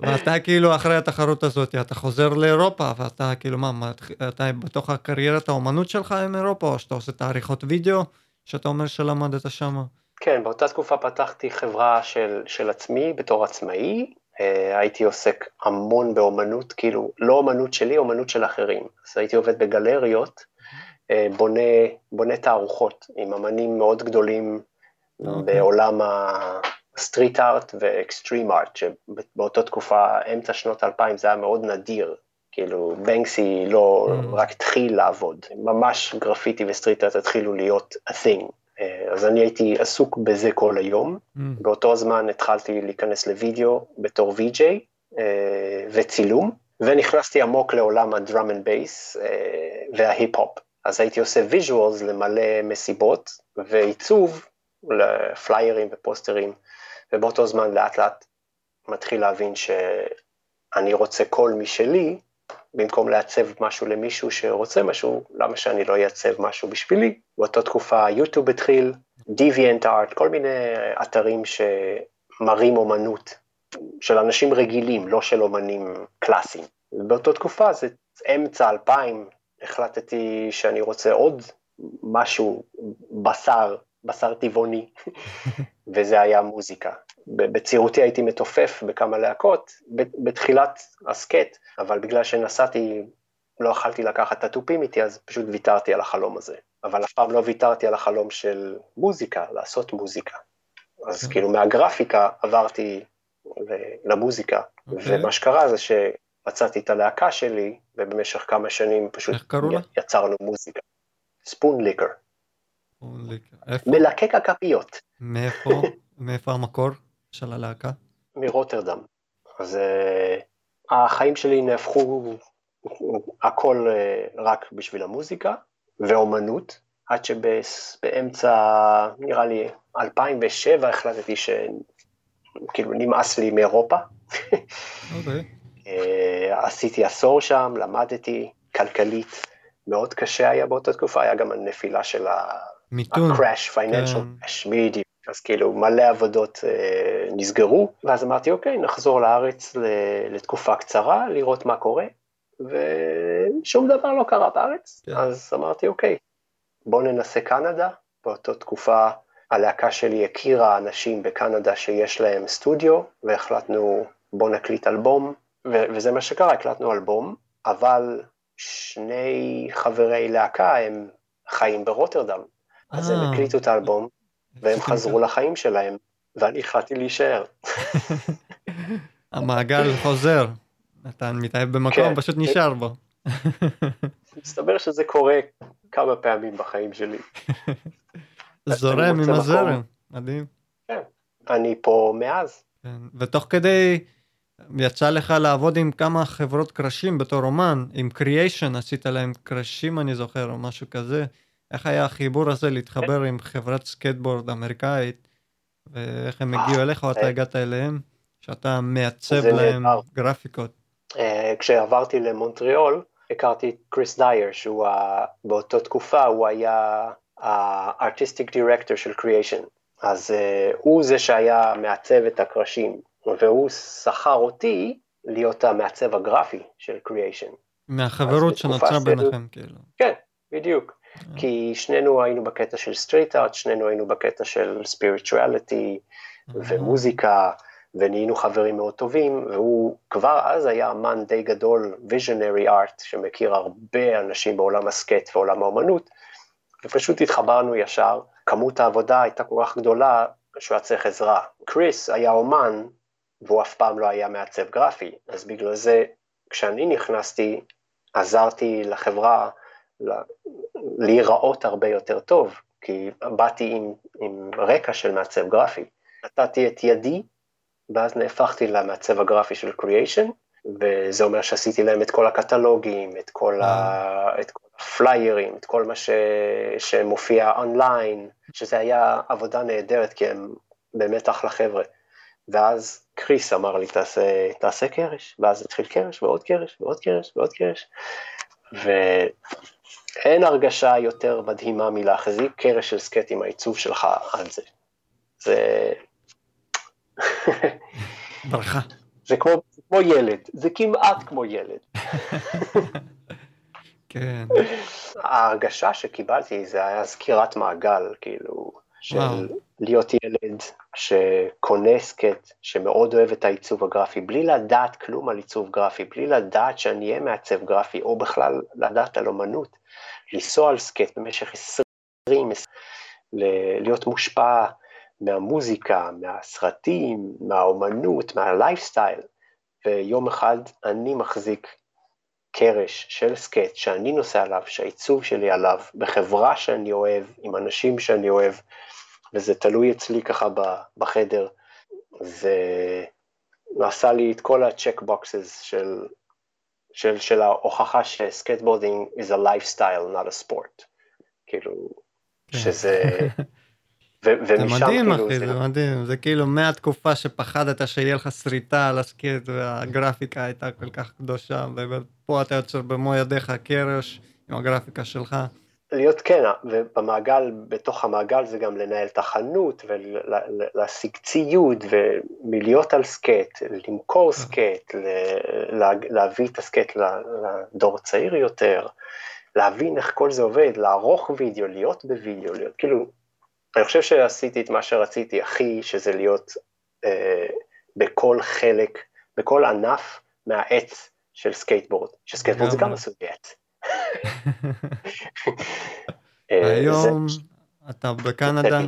ואתה כאילו אחרי התחרות הזאת, אתה חוזר לאירופה, ואתה כאילו מה, אתה בתוך הקריירת האומנות שלך עם אירופה, או שאתה עושה את העריכות וידאו, שאתה אומר שלמדת שמה? כן, באותה תקופה פתחתי חברה של, של עצמי בתור עצמאי, אה, הייתי עוסק המון באומנות, כאילו, לא אומנות שלי, אומנות של אחרים. אז הייתי עובד בגלריות, אה, בונה, בונה תערוכות עם אמנים מאוד גדולים אוקיי. בעולם ה street art ו extreme art, שבאותה תקופה, אמצע שנות 2000, זה היה מאוד נדיר. כאילו, בנקסי לא Mm. רק התחיל לעבוד, ממש גרפיטי ו street art התחילו להיות a thing. אה, אז אני הייתי עסוק בזה כל היום. אממ. באותו זמן התחלתי להיכנס לוידאו בתור VJ וצילום, ונכנסתי עמוק לעולם ה drum and bass וההיפ-הופ. אז הייתי עושה visuals למלא מסיבות ועיצוב לפליירים ופוסטרים, ובאותו זמן לאט לאט מתחיל להבין שאני רוצה קול משלי, במקום לעצב משהו למישהו שרוצה משהו, למה שאני לא אעצב משהו בשבילי? באותה תקופה יוטיוב התחיל, DeviantArt, כל מיני אתרים שמראים אומנות של אנשים רגילים, לא של אומנים קלאסיים. ובאותה תקופה, זה אמצע 2000, החלטתי שאני רוצה עוד משהו, בשר, בשר טבעוני, [laughs] וזה היה מוזיקה. בצעירותי הייתי מתופף בכמה להקות, בתחילת הסקט, אבל בגלל שנסעתי, לא יכלתי לקחת את התופים איתי, אז פשוט ויתרתי על החלום הזה. אבל אף פעם לא ויתרתי על החלום של מוזיקה, לעשות מוזיקה. אז כן. כאילו מהגרפיקה עברתי למוזיקה. אוקיי. ומה שקרה זה שמצאתי את הלהקה שלי, ובמשך כמה שנים פשוט יצרנו מוזיקה. ספון ליקר. מלקק הכפיות. מאיפה? [laughs] מאיפה המקור של הלהקה? מרוטרדם. אז uh, החיים שלי נהפכו הכל uh, רק בשביל המוזיקה ואומנות, עד שבאמצע, נראה לי, 2007 החלטתי שכאילו נמאס לי מאירופה. Okay. אוקיי. [laughs] אה, עשיתי עשור שם, למדתי כלכלית, מאוד קשה היה באותה תקופה, היה גם הנפילה של ה-crash, financial כן. crash, בדיוק. אז כאילו מלא עבודות אה, נסגרו, ואז אמרתי, אוקיי, נחזור לארץ לתקופה קצרה, לראות מה קורה, ושום דבר לא קרה בארץ, כן. אז אמרתי, אוקיי, בוא ננסה קנדה, באותה תקופה הלהקה שלי הכירה אנשים בקנדה שיש להם סטודיו, והחלטנו, בוא נקליט אלבום, וזה מה שקרה, הקלטנו אלבום, אבל שני חברי להקה הם חיים ברוטרדם, אז הם אה. הקליטו את האלבום, והם [laughs] חזרו לחיים שלהם, ואני החלטתי להישאר. [laughs] המעגל חוזר, אתה מתאהב במקום, כן. פשוט נשאר בו. [laughs] מסתבר שזה קורה כמה פעמים בחיים שלי. זורם עם הזרם, מדהים. כן, אני פה מאז. כן, ותוך כדי יצא לך לעבוד עם כמה חברות קרשים בתור אומן, עם קריאיישן עשית להם קרשים אני זוכר או משהו כזה. איך היה החיבור הזה להתחבר עם חברת סקייטבורד אמריקאית, ואיך הם הגיעו אליך או אתה אה, הגעת אליהם, שאתה מעצב להם גרפיקות. אה, כשעברתי למונטריאול, הכרתי את קריס דייר, שהוא באותה תקופה הוא היה ה artistic director של Creation. אז אה, הוא זה שהיה מעצב את הקרשים, והוא שכר אותי להיות המעצב הגרפי של Creation. מהחברות שנוצרה ביניכם, כאילו. כן, בדיוק. כי שנינו היינו בקטע של street art, שנינו היינו בקטע של spirituality ומוזיקה, ונהיינו חברים מאוד טובים, והוא כבר אז היה אמן די גדול, visionary art, שמכיר הרבה אנשים בעולם הסקייט ועולם האומנות, ופשוט התחברנו ישר, כמות העבודה הייתה כל כך גדולה שהוא היה צריך עזרה. קריס היה אומן, והוא אף פעם לא היה מעצב גרפי, אז בגלל זה כשאני נכנסתי, עזרתי לחברה להיראות הרבה יותר טוב, כי באתי עם, עם רקע של מעצב גרפי. נתתי את ידי, ואז נהפכתי למעצב הגרפי של קריאיישן, וזה אומר שעשיתי להם את כל הקטלוגים, את כל, ה... אה. את כל הפליירים, את כל מה ש... שמופיע אונליין, שזה היה עבודה נהדרת, כי הם באמת אחלה חבר'ה. ואז קריס אמר לי, תעשה, תעשה קרש, ואז התחיל קרש ועוד קרש ועוד קרש ועוד קרש, ואין הרגשה יותר מדהימה מלהחזיק קרש של סקט עם העיצוב שלך על זה. זה... ברכה. זה כמו, כמו ילד, זה כמעט כמו ילד. כן. ההרגשה שקיבלתי זה היה סקירת מעגל, כאילו, של וואו. להיות ילד שקונה סקייט, שמאוד אוהב את העיצוב הגרפי, בלי לדעת כלום על עיצוב גרפי, בלי לדעת שאני אהיה מעצב גרפי, או בכלל לדעת על אומנות, לנסוע על סקייט במשך 20, להיות מושפע מהמוזיקה, מהסרטים, מהאומנות, מהלייפסטייל, ויום אחד אני מחזיק קרש של סקייט שאני נוסע עליו, שהעיצוב שלי עליו, בחברה שאני אוהב, עם אנשים שאני אוהב, וזה תלוי אצלי ככה בחדר, זה עשה לי את כל ה check boxes של, של, של ההוכחה ש skateboarding is a lifestyle, not a sport. כאילו, כן. שזה... [laughs] ו- זה מדהים כאילו, אחי, זה... זה מדהים, זה כאילו מהתקופה שפחדת שיהיה לך שריטה על הסקייט והגרפיקה הייתה כל כך קדושה, ופה אתה יוצר במו ידיך קרש עם הגרפיקה שלך. להיות כן, ובמעגל, בתוך המעגל זה גם לנהל את החנות ולהשיג ציוד ומלהיות על סקייט, למכור אה. סקייט, להביא את הסקייט לדור צעיר יותר, להבין איך כל זה עובד, לערוך וידאו, להיות בווידאו, להיות כאילו, אני חושב שעשיתי את מה שרציתי הכי, שזה להיות אה, בכל חלק, בכל ענף מהעץ של סקייטבורד, שסקייטבורד זה גם עשוי עץ. [laughs] אה, היום אתה בקנדה,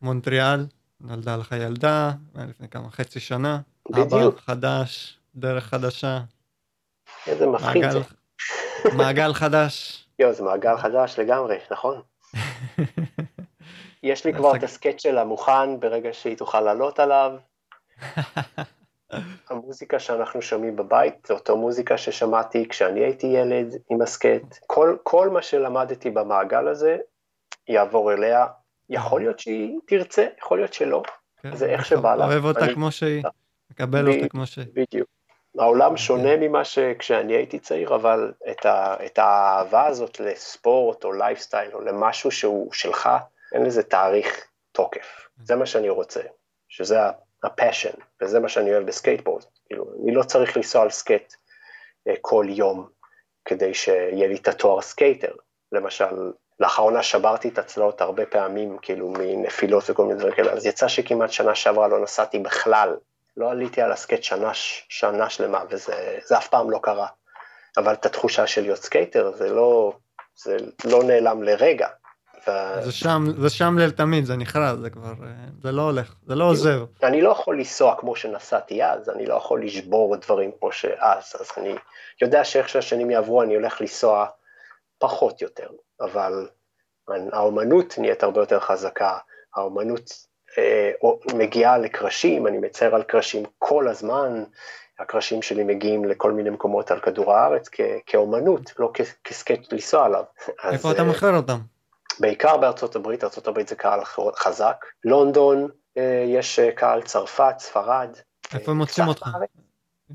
מונטריאל, נולדה לך ילדה, לפני כמה חצי שנה, אבא חדש, דרך חדשה. איזה מפחיד זה. מעגל חדש. יואו, זה מעגל חדש לגמרי, נכון. [laughs] יש לי כבר את הסקייט שלה מוכן ברגע שהיא תוכל לעלות עליו. [laughs] המוזיקה שאנחנו שומעים בבית, זו אותו מוזיקה ששמעתי כשאני הייתי ילד עם הסקייט. כל, כל מה שלמדתי במעגל הזה יעבור אליה. יכול להיות שהיא תרצה, יכול להיות שלא. כן, זה איך שבא לה. אוהב אותה כמו שהיא, מקבל אותה כמו שהיא. בדיוק. העולם שונה ממה שכשאני הייתי צעיר, אבל את, ה, את האהבה הזאת לספורט או לייפסטייל או למשהו שהוא שלך, אין לזה תאריך תוקף. זה מה שאני רוצה, שזה ה passion, וזה מה שאני אוהב בסקייטבורד. כאילו, אני לא צריך לנסוע על סקייט אה, כל יום כדי שיהיה לי את התואר סקייטר. למשל, לאחרונה שברתי את הצלעות הרבה פעמים, כאילו מנפילות וכל מיני דברים כאלה, אז יצא שכמעט שנה שעברה לא נסעתי בכלל, לא עליתי על הסקייט שנה, שנה שלמה, וזה אף פעם לא קרה. אבל את התחושה של להיות סקייטר, זה לא, זה לא נעלם לרגע. זה שם, זה שם לתמיד, זה נחרז, זה כבר, זה לא הולך, זה לא עוזר. אני לא יכול לנסוע כמו שנסעתי אז, אני לא יכול לשבור דברים כמו שאז, אז אני יודע שאיך שהשנים יעברו אני הולך לנסוע פחות יותר, אבל האומנות נהיית הרבה יותר חזקה, האומנות אה, מגיעה לקרשים, אני מצייר על קרשים כל הזמן, הקרשים שלי מגיעים לכל מיני מקומות על כדור הארץ כאומנות, לא כסקייט לנסוע עליו. איפה אז, אתה מוכר אותם? בעיקר בארצות הברית, ארצות הברית זה קהל חזק, לונדון אה, יש אה, קהל צרפת, ספרד. איפה מוצאים אותך?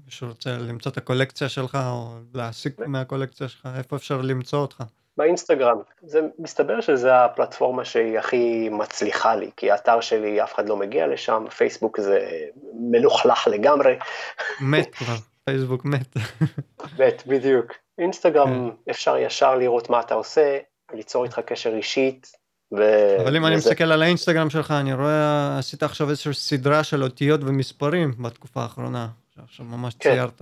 מישהו רוצה למצוא את הקולקציה שלך או להסיק מהקולקציה שלך, איפה אפשר למצוא אותך? באינסטגרם. זה מסתבר שזו הפלטפורמה שהיא הכי מצליחה לי, כי האתר שלי, אף אחד לא מגיע לשם, פייסבוק זה מלוכלך לגמרי. מת כבר, פייסבוק מת. מת, בדיוק. אינסטגרם כן. אפשר ישר לראות מה אתה עושה, ליצור איתך קשר אישית. ו... אבל אם וזה... אני מסתכל על האינסטגרם שלך, אני רואה, עשית עכשיו איזושהי סדרה של אותיות ומספרים בתקופה האחרונה, עכשיו ממש כן. ציירת.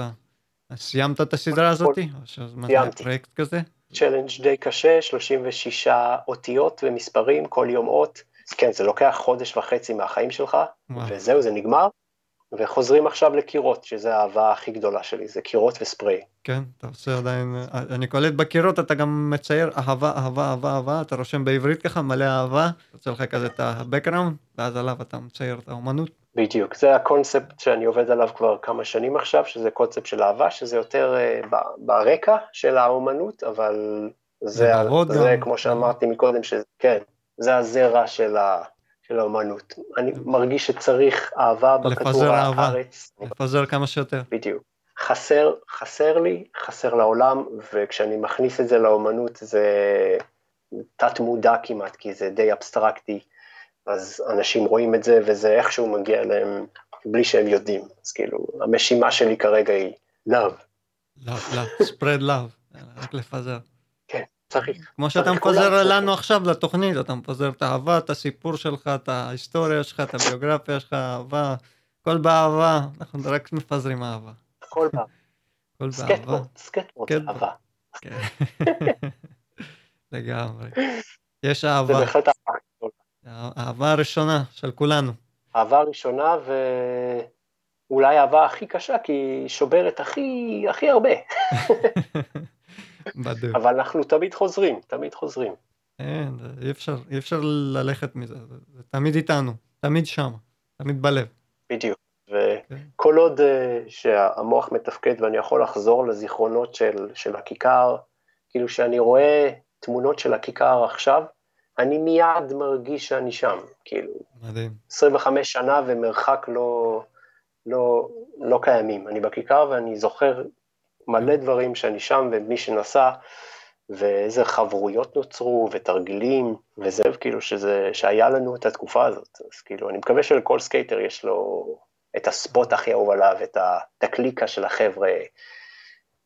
סיימת את הסדרה הזאתי? סיימתי. פרויקט כזה? צ'לנג' די קשה, 36 אותיות ומספרים, כל יום אות. כן, זה לוקח חודש וחצי מהחיים שלך, וואו. וזהו, זה נגמר. וחוזרים עכשיו לקירות, שזה האהבה הכי גדולה שלי, זה קירות וספרי. כן, אתה עושה עדיין, אני קולט בקירות, אתה גם מצייר אהבה, אהבה, אהבה, אהבה, אתה רושם בעברית ככה, מלא אהבה, יוצא לך כזה את ה-background, ואז עליו אתה מצייר את האומנות. בדיוק, זה הקונספט שאני עובד עליו כבר כמה שנים עכשיו, שזה קונספט של אהבה, שזה יותר uh, ברקע של האומנות, אבל זה, זה, זה כמו שאמרתי מקודם, שכן, זה הזרע של ה... של האומנות. אני מרגיש שצריך אהבה בכדור הארץ. לפזר כמה שיותר. בדיוק. חסר, חסר לי, חסר לעולם, וכשאני מכניס את זה לאומנות זה תת מודע כמעט, כי זה די אבסטרקטי, אז אנשים רואים את זה וזה איכשהו מגיע אליהם בלי שהם יודעים. אז כאילו, המשימה שלי כרגע היא love. love, love, spread love, רק לפזר. צריך. כמו שאתה מפזר לנו עכשיו לתוכנית, אתה מפזר את האהבה, את הסיפור שלך, את ההיסטוריה שלך, את הביוגרפיה שלך, אהבה, הכל באהבה, אנחנו רק מפזרים אהבה. הכל באהבה. [laughs] הכל באהבה. סקייטבורד, אהבה. כן. [laughs] לגמרי. יש אהבה. זה בהחלט אהבה. האהבה הראשונה של כולנו. אהבה ראשונה ואולי האהבה הכי קשה, כי היא שוברת הכי, הכי הרבה. [laughs] אבל אנחנו תמיד חוזרים, תמיד חוזרים. אין, אי אפשר, אי אפשר ללכת מזה, זה, זה תמיד איתנו, תמיד שם, תמיד בלב. בדיוק. וכל עוד אה, שהמוח מתפקד ואני יכול לחזור לזיכרונות של, של הכיכר, כאילו שאני רואה תמונות של הכיכר עכשיו, אני מיד מרגיש שאני שם, כאילו. מדהים. 25 שנה ומרחק לא, לא, לא קיימים. אני בכיכר ואני זוכר מלא דברים שאני שם ומי שנסע, ואיזה חברויות נוצרו ותרגילים, וזה כאילו שזה, שהיה לנו את התקופה הזאת. אז כאילו, אני מקווה שלכל סקייטר יש לו את הספוט הכי אהוב עליו, את הקליקה של החבר'ה,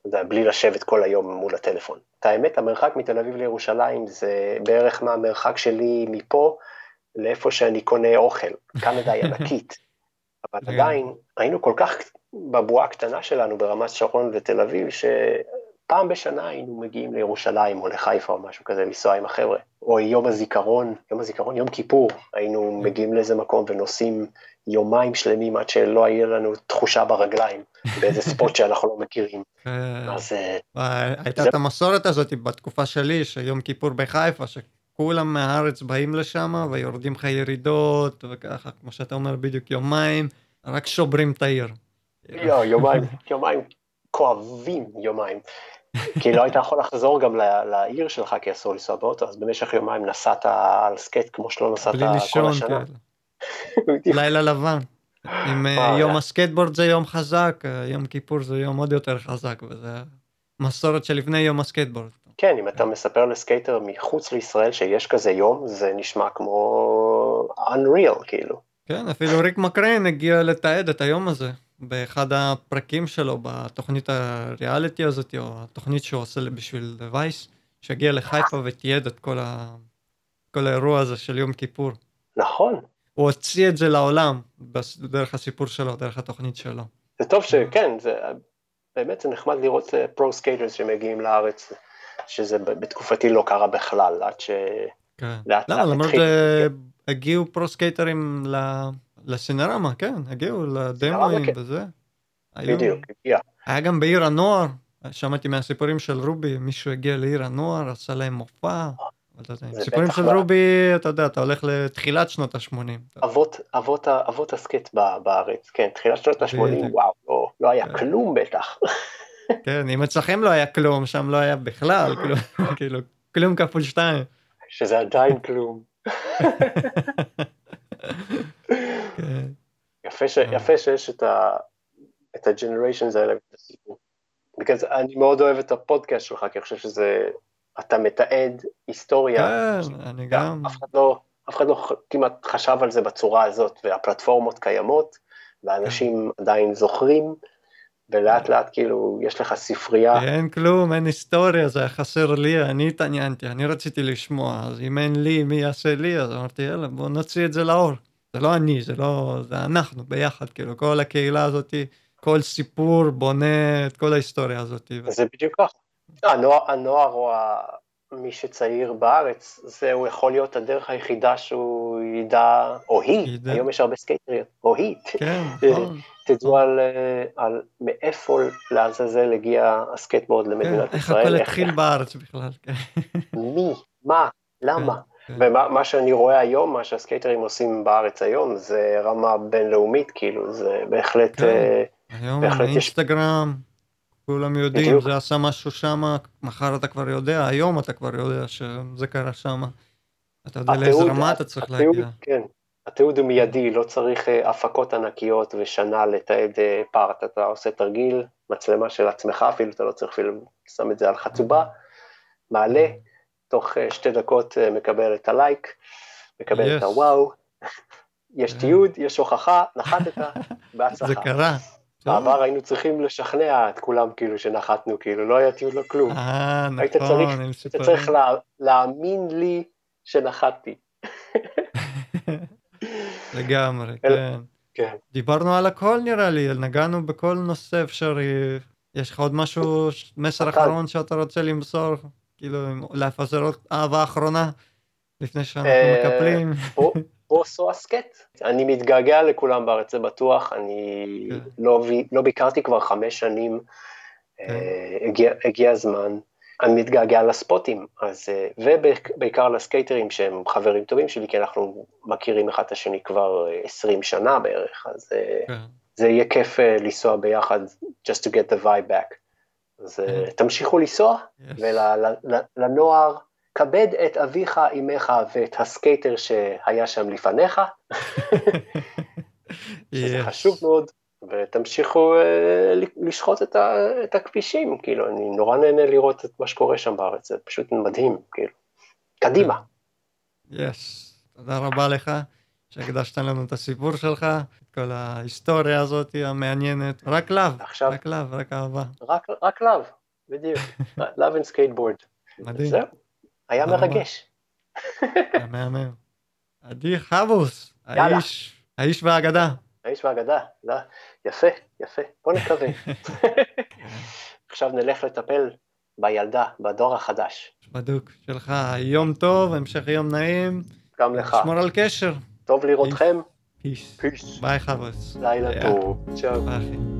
יודע, בלי לשבת כל היום מול הטלפון. את האמת, המרחק מתל אביב לירושלים זה בערך מהמרחק שלי מפה לאיפה שאני קונה אוכל, קנדה היא ענקית. אבל עדיין, היינו כל כך בבועה הקטנה שלנו ברמת שרון ותל אביב, שפעם בשנה היינו מגיעים לירושלים או לחיפה או משהו כזה, לנסוע עם החבר'ה. או יום הזיכרון, יום הזיכרון, יום כיפור, היינו מגיעים לאיזה מקום ונוסעים יומיים שלמים עד שלא היה לנו תחושה ברגליים [laughs] באיזה ספוט שאנחנו לא מכירים. כן. אז... הייתה את המסורת הזאת בתקופה שלי, שיום כיפור בחיפה, שכולם מהארץ באים לשם ויורדים לך ירידות וככה, כמו שאתה אומר בדיוק יומיים, רק שוברים את העיר. לא, יומיים, יומיים כואבים יומיים. כי לא היית יכול לחזור גם לעיר שלך, כי אסור לנסוע באוטו, אז במשך יומיים נסעת על סקייט כמו שלא נסעת כל השנה. בלי לישון, כן. לילה לבן. אם אה, יום הסקייטבורד זה יום חזק, אה, יום כיפור זה יום עוד יותר חזק, וזה מסורת שלפני יום הסקייטבורד. כן, אם אתה מספר לסקייטר מחוץ לישראל שיש כזה יום, זה נשמע כמו unreal, כאילו. כן, אפילו ריק מקרנק הגיע לתעד את היום הזה. באחד הפרקים שלו בתוכנית הריאליטי הזאת, או התוכנית שהוא עושה בשביל וייס, שהגיע לחיפה ותיעד את כל, ה... כל האירוע הזה של יום כיפור. נכון. הוא הוציא את זה לעולם דרך הסיפור שלו, דרך התוכנית שלו. זה טוב שכן, זה באמת זה נחמד לראות pro אה, skaters שמגיעים לארץ, שזה בתקופתי לא קרה בכלל, עד ש... כן. לאט לאט התחיל. למרות שהגיעו פרו סקייטרים. לסינרמה, כן, הגיעו לדמוים כן. וזה. בדיוק, הגיע. היה גם בעיר הנוער, שמעתי מהסיפורים של רובי, מישהו הגיע לעיר הנוער, עשה להם מופע. סיפורים של רובי, אתה יודע, אתה הולך לתחילת שנות ה-80. אבות הסקט בארץ, כן, תחילת שנות ה-80, וואו, לא, לא היה כן. כלום בטח. כן, אם אצלכם לא היה כלום, שם לא היה בכלל, כאילו, [laughs] כלום כפול שתיים. שזה עדיין כלום. [laughs] כן. יפה, ש, אה. יפה שיש את, ה, את הג'נריישנס האלה. בגלל זה אני מאוד אוהב את הפודקאסט שלך, כי אני חושב שזה, אתה מתעד היסטוריה. כן, אני גם. אף אחד לא, אף אחד לא כמעט חשב על זה בצורה הזאת, והפלטפורמות קיימות, ואנשים. עדיין זוכרים, ולאט לאט כאילו יש לך ספרייה. אין כלום, אין היסטוריה, זה היה חסר לי, אני התעניינתי, אני רציתי לשמוע, אז אם אין לי, מי יעשה לי? אז אמרתי, יאללה, בוא נוציא את זה לאור. זה לא אני, זה לא, זה אנחנו ביחד, כאילו, כל הקהילה הזאת, כל סיפור בונה את כל ההיסטוריה הזאת. זה בדיוק ככה. הנוער, הנוער או מי שצעיר בארץ, זה הוא יכול להיות הדרך היחידה שהוא ידע, או היא, ידע. היום יש הרבה סקייטריות, או היא, כן, נכון. תדעו על, על מאיפה לעזאזל הגיע הסקייטבורד למדינת כן, ישראל. איך הכל התחיל בארץ בכלל, כן. מי, מה, למה. כן. כן. ומה שאני רואה היום, מה שהסקייטרים עושים בארץ היום, זה רמה בינלאומית, כאילו, זה בהחלט... כן. אה, היום בהחלט אינסטגרם, יש... כולם יודעים, בדיוק. זה עשה משהו שם, מחר אתה כבר יודע, היום אתה כבר יודע שזה קרה שם. אתה יודע לאיזה רמה אתה צריך התיעוד, להגיע. כן, התיעוד הוא מיידי, לא צריך uh, הפקות ענקיות ושנה לתעד uh, פארט, אתה עושה תרגיל, מצלמה של עצמך אפילו, אתה לא צריך אפילו שם את זה על חצובה, מעלה, תוך uh, שתי דקות uh, מקבל את הלייק, מקבל yes. את הוואו, [laughs] יש תיעוד, יש הוכחה, נחתת, [laughs] בהצלחה. זה קרה. בעבר היינו צריכים לשכנע את כולם כאילו שנחתנו, כאילו לא היה טיול, לא כלום. אה, נכון, היית צריך, היית צריך לה, להאמין לי שנחתתי. [laughs] לגמרי, כן. כן. דיברנו על הכל נראה לי, נגענו בכל נושא אפשרי. יש לך עוד משהו, מסר אחרון שאתה רוצה למסור? כאילו, לפזר עוד אהבה אחרונה לפני שאנחנו אה, מקפלים? [laughs] בוס או הסכת. אני מתגעגע לכולם בארץ, זה בטוח, אני כן. לא, לא ביקרתי כבר חמש שנים, כן. uh, הגיע, הגיע הזמן, אני מתגעגע לספוטים, אז, אה, ובעיקר לסקייטרים שהם חברים טובים שלי, כי אנחנו מכירים אחד את השני כבר 20 שנה בערך, אז כן. זה יהיה כיף לנסוע ביחד, just to get the vibe back. אז כן. תמשיכו לנסוע, yes. ולנוער, כבד את אביך, אמך ואת הסקייטר שהיה שם לפניך, שזה [laughs] yes. חשוב מאוד, ותמשיכו uh, לשחוט את, ה, את הכבישים, כאילו, אני נורא נהנה לראות את מה שקורה שם בארץ, זה פשוט מדהים, כאילו. קדימה. יש, yes. תודה רבה לך שהקדשת לנו את הסיפור שלך, את כל ההיסטוריה הזאת המעניינת, רק לאו, עכשיו, רק לאו, רק אהבה. רק, רק לאו, בדיוק, [laughs] לאו and skateboard. מדהים. זהו, היה מרגש. היה מהמם. עדי חבוס, האיש, האיש והאגדה. האיש והאגדה, לא, יפה, יפה, בוא נקווה. [laughs] עכשיו נלך לטפל בילדה, בדור החדש. בדוק, שלך יום טוב, המשך יום נעים. גם לך. שמור על קשר. טוב לראותכם. Peace. Peace. Bye חבוס. לילה טוב. צ'או.